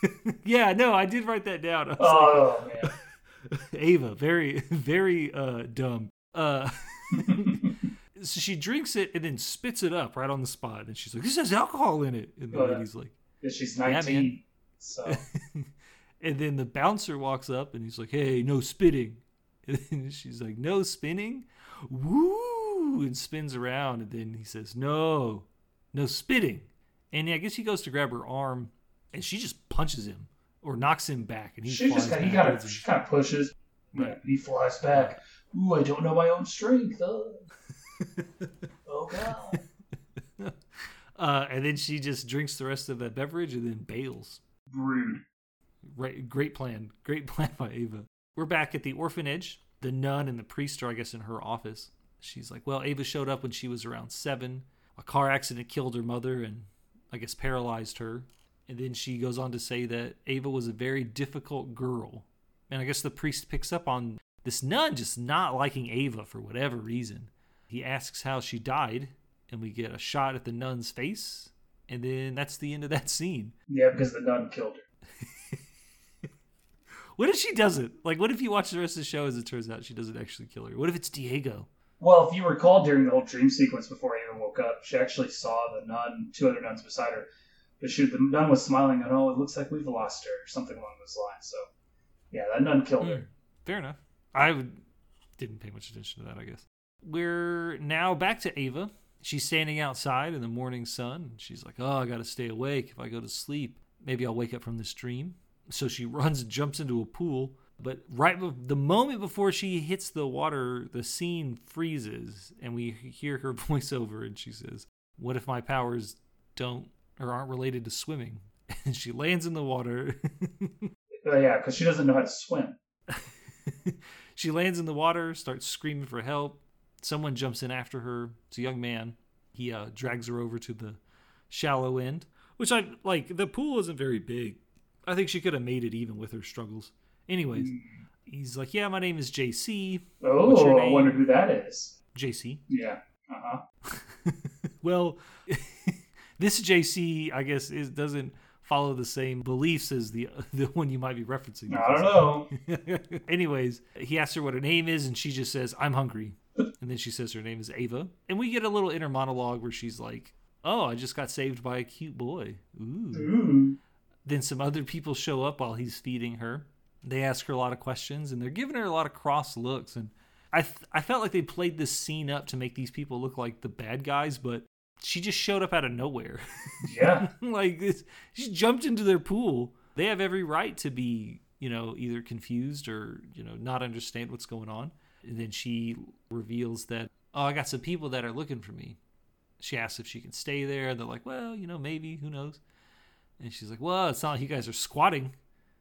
yeah, no, I did write that down. Oh like, man, Ava, very, very uh, dumb. Uh, so she drinks it and then spits it up right on the spot, and she's like, "This has alcohol in it." And the Uh, lady's like, she's Yeah, nineteen, man. so and then the bouncer walks up and he's like, "Hey, no spitting." And she's like, "No spinning." Woo! And spins around, and then he says, "No, no spitting." And I guess he goes to grab her arm, and she just punches him or knocks him back, and he she just kind of, he of, she kind of pushes. Right. He flies back. Ooh, I don't know my own strength. Oh, oh god. uh, and then she just drinks the rest of that beverage and then bails. Rude. Right, great plan. Great plan by Ava. We're back at the orphanage. The nun and the priest are, I guess, in her office. She's like, Well, Ava showed up when she was around seven. A car accident killed her mother and, I guess, paralyzed her. And then she goes on to say that Ava was a very difficult girl. And I guess the priest picks up on this nun just not liking Ava for whatever reason. He asks how she died, and we get a shot at the nun's face. And then that's the end of that scene. Yeah, because the nun killed her. What if she doesn't? Like, what if you watch the rest of the show as it turns out she doesn't actually kill her? What if it's Diego? Well, if you recall during the whole dream sequence before Ava woke up, she actually saw the nun, two other nuns beside her. But she, the nun was smiling and, oh, it looks like we've lost her, or something along those lines. So, yeah, that nun killed her. Hmm. Fair enough. I would, didn't pay much attention to that, I guess. We're now back to Ava. She's standing outside in the morning sun. She's like, oh, I got to stay awake. If I go to sleep, maybe I'll wake up from this dream. So she runs and jumps into a pool. But right the moment before she hits the water, the scene freezes, and we hear her voiceover, and she says, "What if my powers don't or aren't related to swimming?" And she lands in the water. Oh, yeah, because she doesn't know how to swim. she lands in the water, starts screaming for help. Someone jumps in after her. It's a young man. He uh, drags her over to the shallow end, which I like. The pool isn't very big. I think she could have made it even with her struggles. Anyways, he's like, "Yeah, my name is JC." Oh, I wonder who that is. JC. Yeah. Uh huh. well, this JC, I guess, is doesn't follow the same beliefs as the the one you might be referencing. I don't know. Anyways, he asks her what her name is, and she just says, I'm hungry. And then she says her name is Ava. And we get a little inner monologue where she's like, Oh, I just got saved by a cute boy. Ooh. Ooh. Then some other people show up while he's feeding her. They ask her a lot of questions, and they're giving her a lot of cross looks. And I, th- I felt like they played this scene up to make these people look like the bad guys, but she just showed up out of nowhere. Yeah. like this, she jumped into their pool. They have every right to be, you know, either confused or you know not understand what's going on. And then she reveals that, oh, I got some people that are looking for me. she asks if she can stay there. They're like, well, you know, maybe, who knows? And she's like, well, it's not like you guys are squatting.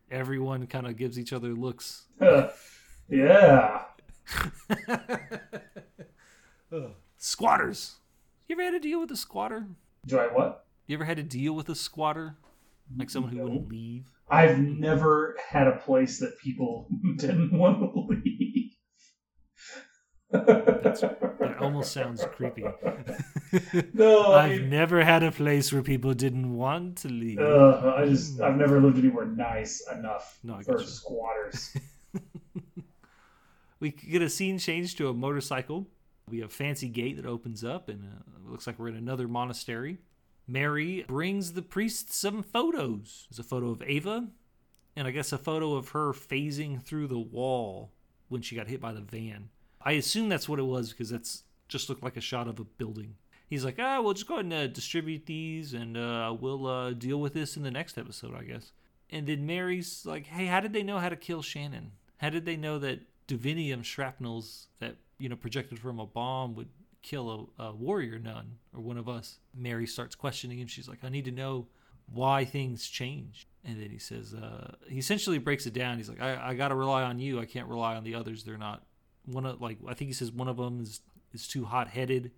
Everyone kind of gives each other looks. yeah. Squatters. You ever had to deal with a squatter? Do I what? You ever had to deal with a squatter? Like someone who No. wouldn't leave? I've never had a place that people didn't want to leave. That almost sounds creepy. no, I I've mean, never had a place where people didn't want to leave. uh, I just I've never lived anywhere nice enough No, for squatters. we get a scene change to a motorcycle. We have a fancy gate that opens up, and uh, looks like we're in another monastery. Mary brings the priest some photos. There's a photo of Ava, and I guess a photo of her phasing through the wall when she got hit by the van. I assume that's what it was because that's just looked like a shot of a building. He's like, ah, we'll just go ahead and uh, distribute these, and uh, we'll uh, deal with this in the next episode, I guess. And then Mary's like, hey, how did they know how to kill Shannon? How did they know that divinium shrapnels that you know projected from a bomb would kill a, a warrior nun or one of us? Mary starts questioning him. She's like, I need to know why things change. And then he says, uh, he essentially breaks it down. He's like, I, I got to rely on you. I can't rely on the others. They're not one of like I think he says one of them is is too hot headed.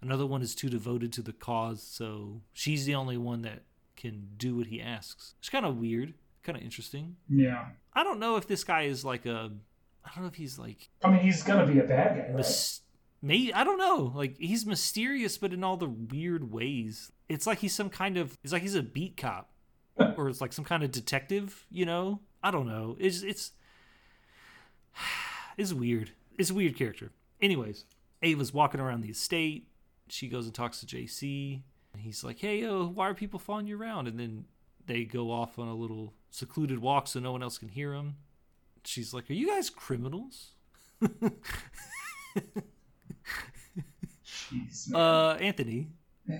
Another one is too devoted to the cause. So she's the only one that can do what he asks. It's kind of weird, kind of interesting. yeah, I don't know if this guy is like a. I don't know if he's like I mean he's gonna be a bad guy, right? mis- Maybe I don't know. Like he's mysterious, but in all the weird ways. It's like he's some kind of. It's like he's a beat cop, or it's like some kind of detective. You know? I don't know. It's it's. It's weird. It's a weird character. Anyways, Ava's walking around the estate. She goes and talks to JC. And he's like, "Hey, yo, why are people following you around?" And then they go off on a little secluded walk so no one else can hear them. She's like, "Are you guys criminals?" Jeez, man. Uh, Anthony,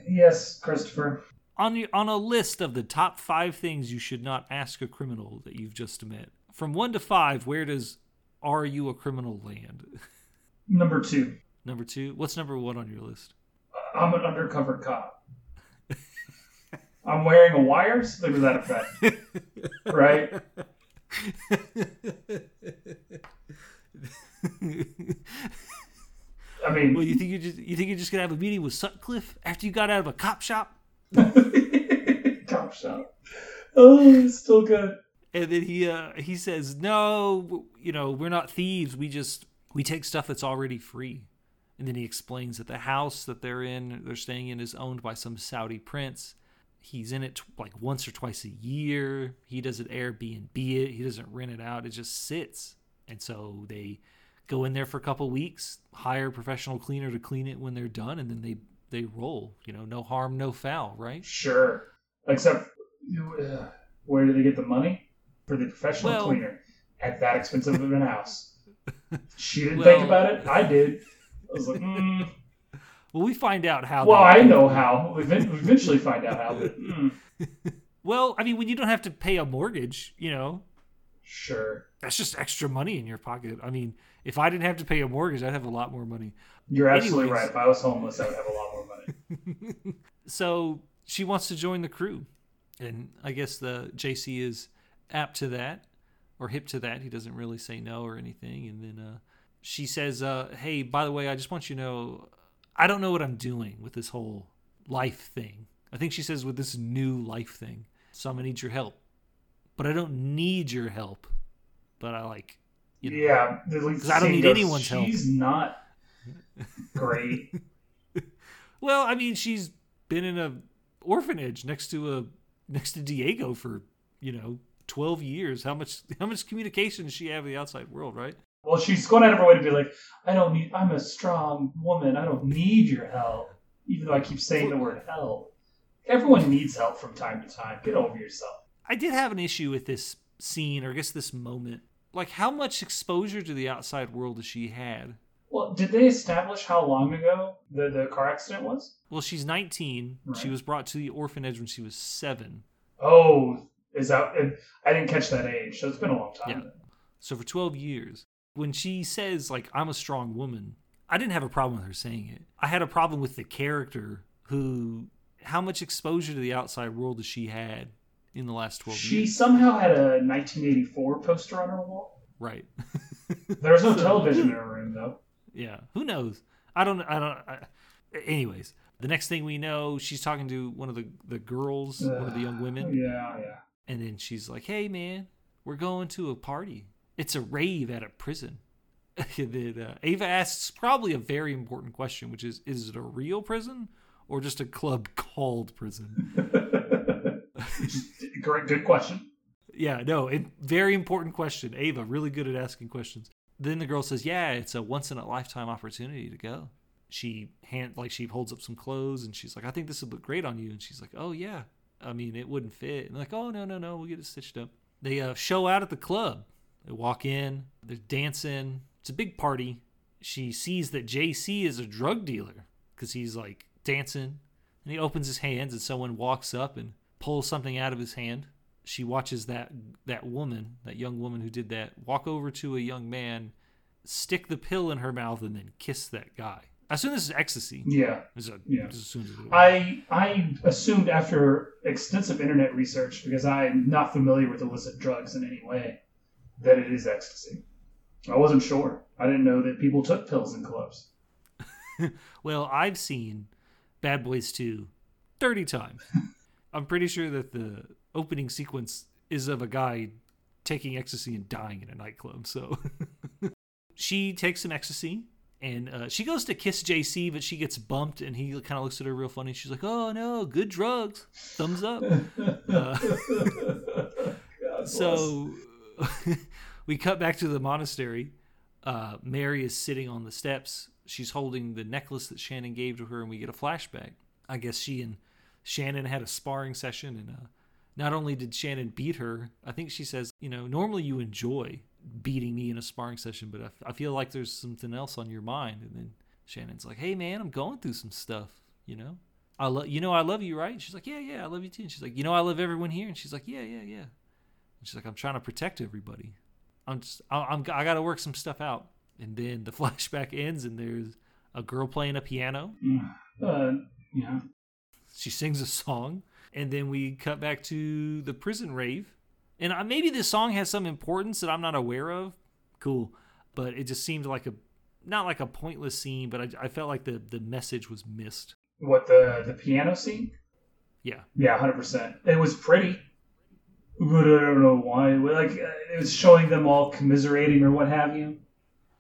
yes, Christopher. on your, on a list of the top five things you should not ask a criminal that you've just met, from one to five, where does "Are you a criminal?" land? Number two. number two, what's number one on your list? I'm an undercover cop. I'm wearing a wire, something to that effect. right? I mean, well, you think you just you think you're just gonna have a meeting with Sutcliffe after you got out of a cop shop, cop shop. Oh, it's still good. and then he uh, he says, "No, you know, we're not thieves. We just we take stuff that's already free." And then he explains that the house that they're in, they're staying in, is owned by some Saudi prince. He's in it tw- like once or twice a year. He doesn't Airbnb it. He doesn't rent it out. It just sits. And so they go in there for a couple weeks, hire a professional cleaner to clean it when they're done, and then they they roll. You know, no harm, no foul, right? Sure. Except, uh, where do they get the money for the professional Well- cleaner at that expensive of an house? She didn't Well- think about it. I did. I was like, mm, Well, we find out how. well, I know how. We eventually find out how. But, mm, Well, I mean, when you don't have to pay a mortgage, you know, sure. that's just extra money in your pocket. I mean, if I didn't have to pay a mortgage, I'd have a lot more money. You're absolutely Anyways. right. If I was homeless, I would have a lot more money. So she wants to join the crew, and I guess the JC is apt to that or hip to that. He doesn't really say no or anything. And then uh, she says, uh, "Hey, by the way, I just want you to know, I don't know what I'm doing with this whole life thing. I think she says with this new life thing. So I'm gonna need your help, but I don't need your help. But I like, you know, yeah, the lead 'Cause I don't need goes, anyone's help." She's not great. Well, I mean, she's been in a orphanage next to a next to Diego for you know twelve years. How much how much communication does she have with the outside world, right? Well, she's going out of her way to be like, I don't need. I'm a strong woman. I don't need your help. Even though I keep saying the word help. Everyone needs help from time to time. Get over yourself. I did have an issue with this scene, or I guess this moment. Like, how much exposure to the outside world has she had? Well, did they establish how long ago the, the car accident was? Well, she's 19. She was brought to the orphanage when she was seven. Oh, is that? I didn't catch that age, so it's been a long time. Yeah. So for 12 years, when she says, like, I'm a strong woman, I didn't have a problem with her saying it. I had a problem with the character who how much exposure to the outside world has she had in the last 12 She years? somehow had a 1984 poster on her wall. Right. There was no television in her room though. Yeah. Who knows? I don't. I don't. I, anyways, the next thing we know, she's talking to one of the the girls, one of the young women, uh, Yeah, yeah. and then she's like, "Hey, man, we're going to a party. It's a rave at a prison." then uh, Ava asks probably a very important question, which is: Is it a real prison or just a club called prison? Great, good question. Yeah, no, it, very important question. Ava, really good at asking questions. Then the girl says, "Yeah, it's a once in a lifetime opportunity to go." She hand like she holds up some clothes and she's like, "I think this would look great on you." And she's like, "Oh yeah, I mean it wouldn't fit." And they're like, "Oh no, no, no, we'll get it stitched up." They uh, show out at the club. They walk in. They're dancing. It's a big party. She sees that JC is a drug dealer because he's like dancing, and he opens his hands, and someone walks up and pulls something out of his hand she watches that that woman, that young woman who did that, walk over to a young man, stick the pill in her mouth, and then kiss that guy. I assume this is ecstasy. Yeah. Is a- Yeah. this assumes. I I assumed after extensive internet research, because I'm not familiar with illicit drugs in any way, that it is ecstasy. I wasn't sure. I didn't know that people took pills in clubs. well, I've seen Bad Boys 2 30 times. I'm pretty sure that the opening sequence is of a guy taking ecstasy and dying in a nightclub. So she takes some ecstasy and uh, she goes to kiss JC, but she gets bumped and he kind of looks at her real funny. She's like, "Oh no, good drugs, thumbs up." Uh, so we cut back to the monastery. Uh, Mary is sitting on the steps. She's holding the necklace that Shannon gave to her, and we get a flashback. I guess she and Shannon had a sparring session, and uh, not only did Shannon beat her, I think she says, you know, normally you enjoy beating me in a sparring session, but I, f- I feel like there's something else on your mind. And then Shannon's like, hey man, I'm going through some stuff, you know. I love, you know, I love you, right? And she's like, yeah, yeah, I love you too. And she's like, you know, I love everyone here. And she's like, yeah, yeah, yeah. And she's like, I'm trying to protect everybody. I'm just, I, I'm, I got to work some stuff out. And then the flashback ends, and there's a girl playing a piano. Uh, yeah. She sings a song, and then we cut back to the prison rave. And uh, maybe this song has some importance that I'm not aware of. Cool, but it just seemed like a not like a pointless scene, but I, I felt like the the message was missed. What the the piano scene? Yeah, Yeah, hundred percent. It was pretty, but I don't know why. Like uh, it was showing them all commiserating or what have you.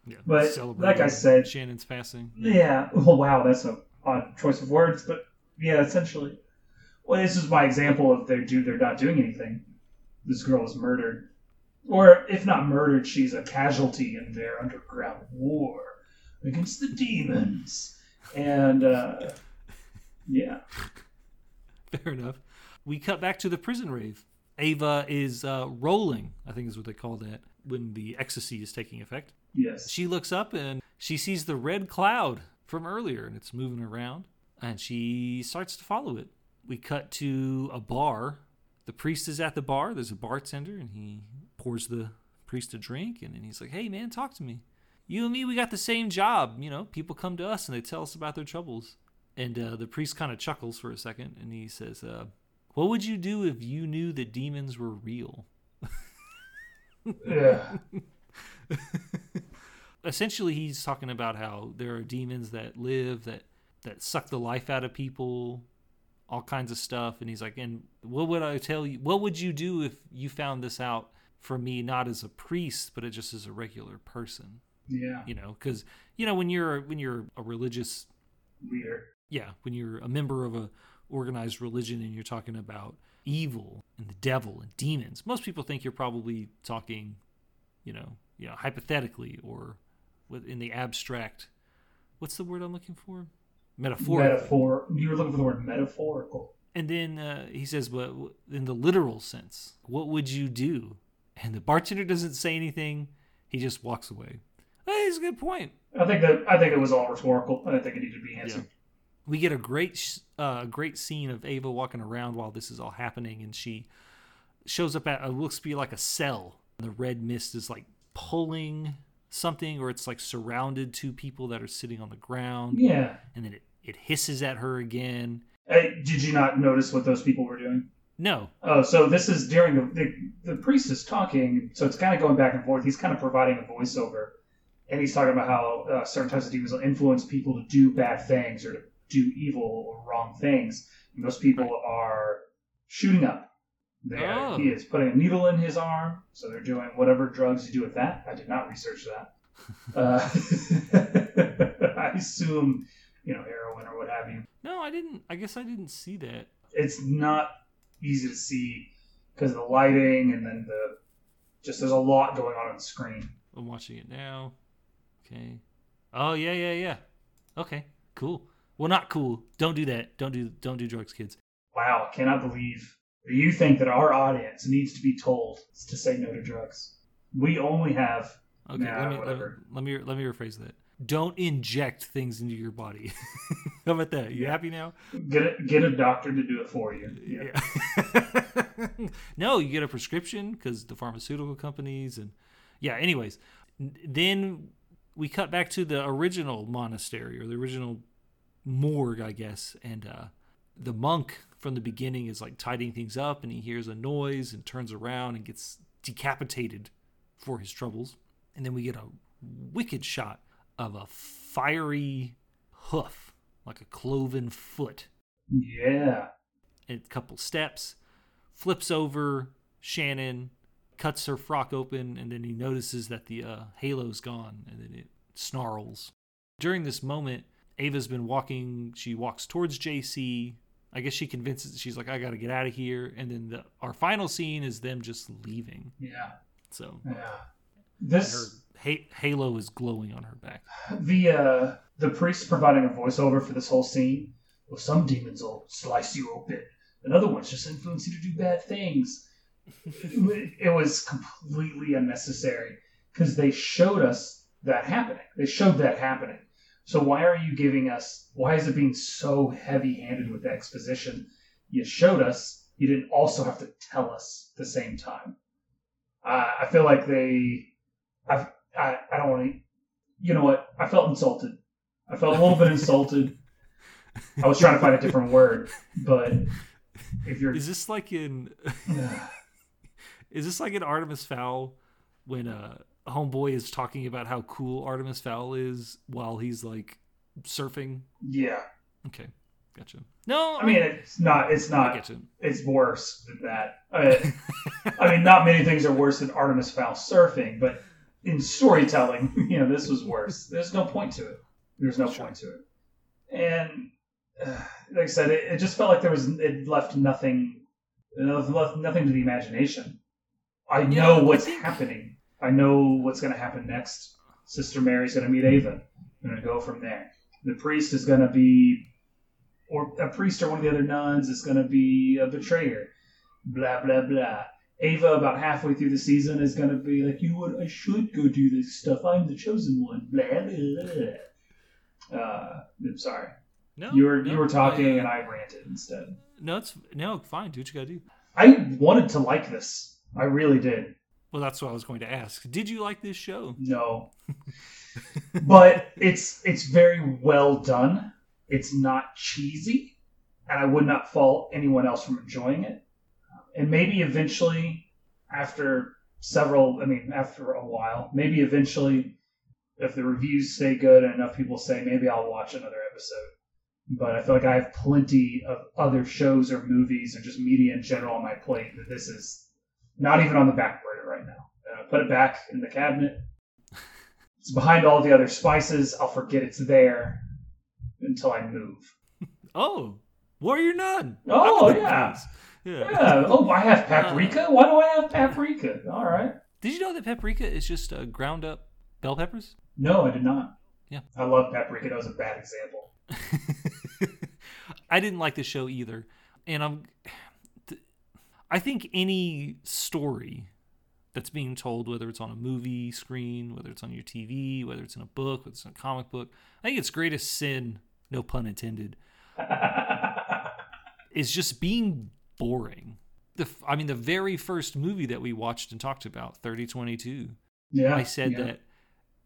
yeah. But, like I said- Shannon's passing. Yeah. Oh wow, that's a odd choice of words, but yeah, essentially. Well, this is my example of they do they're not doing anything. This girl is murdered, or if not murdered, she's a casualty in their underground war against the demons. And uh, yeah, Fair enough. We cut back to the prison rave. Ava is uh, rolling, I think is what they call that, when the ecstasy is taking effect. yes, She looks up and she sees the red cloud from earlier and it's moving around and she starts to follow it. We cut to a bar. The priest is at the bar. There's a bartender and he pours the priest a drink and then he's like, "Hey man, talk to me. You and me, we got the same job. You know, people come to us and they tell us about their troubles." And uh, the priest kind of chuckles for a second and he says, uh, "What would you do if you knew that demons were real?" yeah, essentially he's talking about how there are demons that live that that suck the life out of people all kinds of stuff and he's like and what would i tell you what would you do if you found this out for me not as a priest but it just as a regular person yeah, you know because you know when you're when you're a religious leader. yeah when you're a member of a organized religion and you're talking about evil and the devil and demons most people think you're probably talking you know you know hypothetically or in the abstract what's the word i'm looking for metaphorical Metaphor. You're looking for the word metaphorical. and then uh, he says but in the literal sense what would you do and the bartender doesn't say anything he just walks away it's a good point I think that I think it was all rhetorical. I didn't think it needed to be answered. We get a great uh, great scene of Ava walking around while this is all happening, and she shows up at it looks to be like a cell. The red mist is like pulling something, or it's like surrounded two people that are sitting on the ground, Yeah, and then it It hisses at her again. Hey, did you not notice what those people were doing? No. Oh, so this is during the, the the priest is talking, so it's kind of going back and forth. He's kind of providing a voiceover, and he's talking about how uh, certain types of demons will influence people to do bad things or to do evil or wrong things. And those people are shooting up. Oh. He is putting a needle in his arm, so they're doing whatever drugs you do with that. I did not research that. Uh, I assume, you know, heroin or what have you. No, I didn't. I guess I didn't see that. It's not easy to see because of the lighting and then the just there's a lot going on on the screen. I'm watching it now. Okay. Oh yeah, yeah, yeah. Okay, cool. Well, not cool. Don't do that. Don't do don't do drugs, kids. Wow, I cannot believe that you think that our audience needs to be told to say no to drugs. We only have Okay, Nah, let, me, let, me, whatever. let me let me rephrase that. Don't inject things into your body. How about that? You Yeah. happy now? get a, get a doctor to do it for you. Yeah. Yeah. no, you get a prescription because the pharmaceutical companies and yeah. Anyways, then we cut back to the original monastery or the original morgue, I guess, and uh, the monk from the beginning is like tidying things up, and he hears a noise and turns around and gets decapitated for his troubles, and then we get a wicked shot of a fiery hoof, like a cloven foot Yeah. And a couple steps, flips over Shannon, cuts her frock open, and then he notices that the uh, halo's gone, and then it snarls. During this moment, Ava's been walking. She walks towards JC. I guess she convinces. She's like, "I got to get out of here." And then the our final scene is them just leaving. Yeah. So Yeah. her This ha- halo is glowing on her back. the uh the priest providing a voiceover for this whole scene. Well, some demons will slice you open, and other ones just influence you to do bad things. it was completely unnecessary because they showed us that happening. They showed that happening. So why are you giving us? Why is it being so heavy-handed with exposition? You showed us. You didn't also have to tell us at the same time. Uh, I feel like they. I've, I I don't want to. You know what? I felt insulted. I felt a little bit insulted. I was trying to find a different word, but if you're Is this like in? Is this like in Artemis Fowl when uh homeboy is talking about how cool Artemis Fowl is while he's like surfing? yeah, Okay, gotcha. No, I mean it's not. It's not. It's worse than that. Uh, I mean, not many things are worse than Artemis Fowl surfing, but in storytelling, you know, this was worse. There's no point to it. There's no Sure. point to it. And uh, like I said, it, it just felt like there was it left nothing, it left nothing to the imagination. I Yeah, know I what's think- happening. I know what's going to happen next. Sister Mary's going to meet Ava. We're going to go from there. The priest is going to be, or a priest or one of the other nuns is going to be a betrayer. Blah blah blah. Ava, about halfway through the season, is going to be like, you know what? I should go do this stuff. I'm the chosen one. Blah blah blah. Uh, I'm sorry. No, You were no, you were talking, I- and I ranted instead. no, it's no fine. Do what you gotta do. I wanted to like this. I really did. Well, that's what I was going to ask. Did you like this show? No. but it's it's very well done. It's not cheesy, and I would not fault anyone else from enjoying it. And maybe eventually, after several, I mean, after a while, maybe eventually, if the reviews stay good and enough people say, maybe I'll watch another episode. But I feel like I have plenty of other shows or movies or just media in general on my plate that this is not even on the back burner right now. Uh, put it back in the cabinet. It's behind all the other spices. I'll forget it's there until I move. Oh, Warrior Nun. Oh, yeah. yeah. Yeah. Oh, I have paprika. Why do I have paprika? All right. Did you know that paprika is just uh, ground up bell peppers? No, I did not. Yeah. I love paprika. That was a bad example. I didn't like the show either, and I'm. I think any story that's being told, whether it's on a movie screen, whether it's on your TV, whether it's in a book, whether it's in a comic book, I think its greatest sin, no pun intended, is just being boring. The, I mean, the very first movie that we watched and talked about, 3022, yeah. I said yeah. that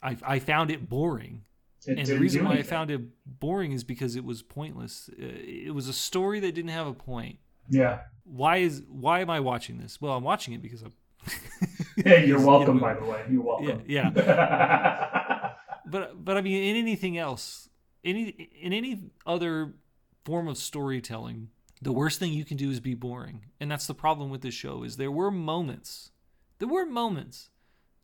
I, I found it boring. It and the reason why I found it boring is because it was pointless. Uh, It was a story that didn't have a point. Yeah. Why is why am I watching this? Well, I'm watching it because I'm. Yeah, you're You welcome, know, by the way. You're welcome. Yeah, yeah. but but I mean, in anything else, any in any other form of storytelling, the worst thing you can do is be boring, and that's the problem with this show. Is there were moments, there were moments,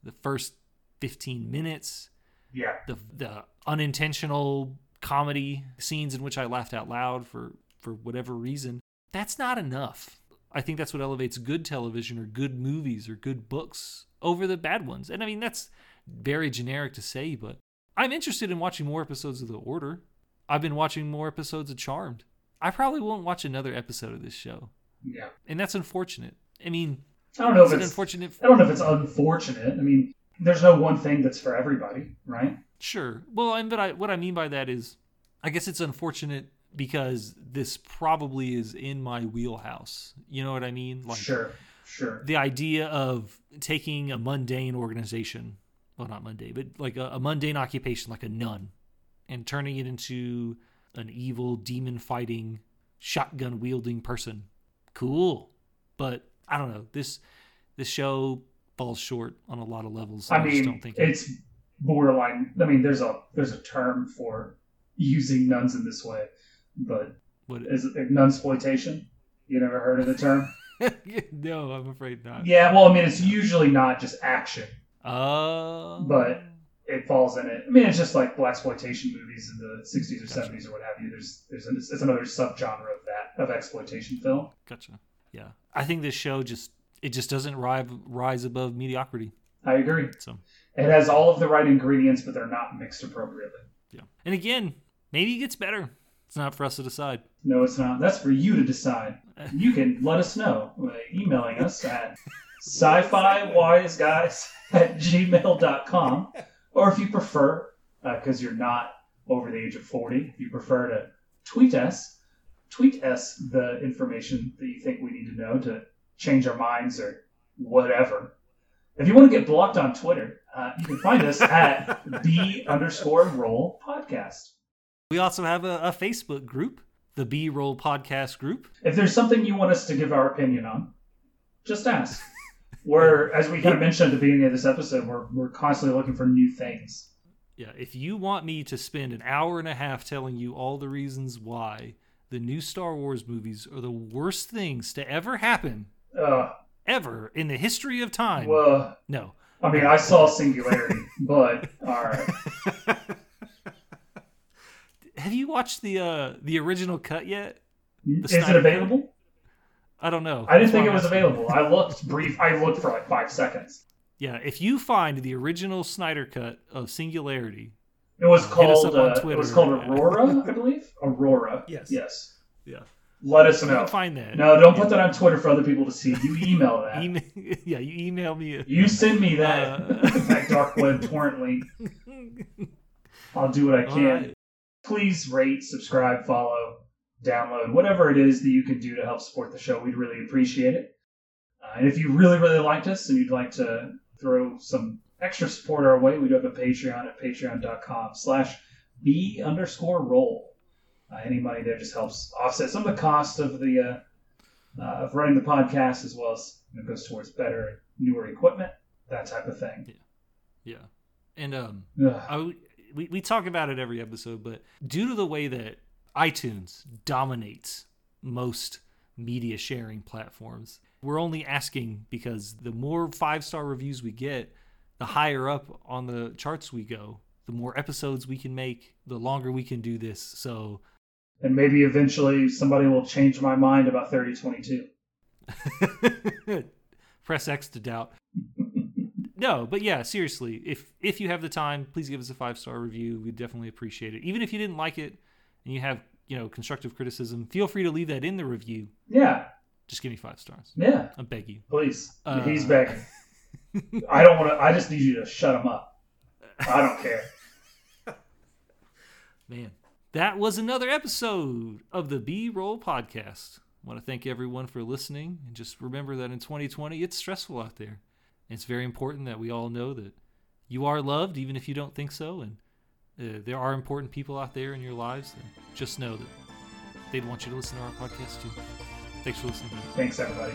the first fifteen minutes, yeah. the the unintentional comedy scenes in which I laughed out loud for for whatever reason. That's not enough. I think that's what elevates good television or good movies or good books over the bad ones. And I mean that's very generic to say, but I'm interested in watching more episodes of The Order. I've been watching more episodes of Charmed. I probably won't watch another episode of this show. Yeah. And that's unfortunate. I mean, I don't know if it's unfortunate I don't know if it's unfortunate. I mean, there's no one thing that's for everybody, right? Sure. Well, and but I what I mean by that is, I guess it's unfortunate because this probably is in my wheelhouse. You know what I mean? Like sure. Sure. the idea of taking a mundane organization, well, not mundane, but like a, a mundane occupation, like a nun, and turning it into an evil demon fighting, shotgun wielding person. Cool, but I don't know this this show falls short on a lot of levels. I I just mean, don't think it's borderline. I mean, there's a there's a term for using nuns in this way, but what is it nunsploitation? You never heard of the term? no, I'm afraid not. yeah. Well, I mean, it's usually not just action. Uh, But- It falls in it. I mean, it's just like blaxploitation movies in the '60s or '70s or what have you. There's there's an, it's another subgenre of that of exploitation film. gotcha. Yeah, I think this show just it just doesn't rise rise above mediocrity. I agree. So It has all of the right ingredients, but they're not mixed appropriately. yeah, and again, maybe it gets better. It's not for us to decide. No, it's not. That's for you to decide. You can let us know by emailing us at sci-fi wise guys at gmail.com. Or if you prefer, because you're not over the age of 40, if you prefer to tweet us, tweet us the information that you think we need to know to change our minds or whatever. If you want to get blocked on Twitter, uh, you can find us at the underscore roll podcast. We also have a, a Facebook group, the B Roll Podcast Group. If there's something you want us to give our opinion on, just ask. we're, as we kind of mentioned at the beginning of this episode, we're, we're constantly looking for new things. Yeah, if you want me to spend an hour and a half telling you all the reasons why the new Star Wars movies are the worst things to ever happen, Uh, ever in the history of time, well, no. I mean, I saw Singularity, but all right. Have you watched the uh the original cut yet? Is Snyder it available? I don't know. I didn't think it was available. I looked brief. I looked for like five seconds. Yeah, if you find the original Snyder cut of Singularity, It was called. on Uh, it was called Aurora, I believe. Aurora. Yes. Yes. yeah, Let us know. find that. No, don't put that on Twitter for other people to see. You email that. Email, yeah, you email me. You send me that Uh. that dark web torrent link. I'll do what I can. Please rate, subscribe, follow, download, whatever it is that you can do to help support the show. We'd really appreciate it. Uh, and if you really, really liked us and you'd like to throw some extra support our way, we do have a Patreon at patreon.com slash B underscore roll. Uh, any money there just helps offset some of the cost of the uh, uh, of running the podcast as well as you know, goes towards better, newer equipment, that type of thing. yeah, Yeah. and um, Ugh. I, we we talk about it every episode, but due to the way that iTunes dominates most media sharing platforms, we're only asking because the more five star reviews we get, the higher up on the charts we go, the more episodes we can make, the longer we can do this. So And maybe eventually somebody will change my mind about 3022. press X to doubt. No, but yeah, seriously, if if you have the time, please give us a five star review. We'd definitely appreciate it. Even if you didn't like it and you have you know constructive criticism, feel free to leave that in the review. Yeah, Just give me five stars. yeah, I beg you. please. Uh, He's back. I don't want to. I just need you to shut him up. I don't care. Man, that was another episode of the B Roll Podcast. I want to thank everyone for listening. And just remember that in 2020, it's stressful out there. It's very important that we all know that you are loved, even if you don't think so. And uh, there are important people out there in your lives, just know that they'd want you to listen to our podcast too. Thanks for listening. Thanks, everybody.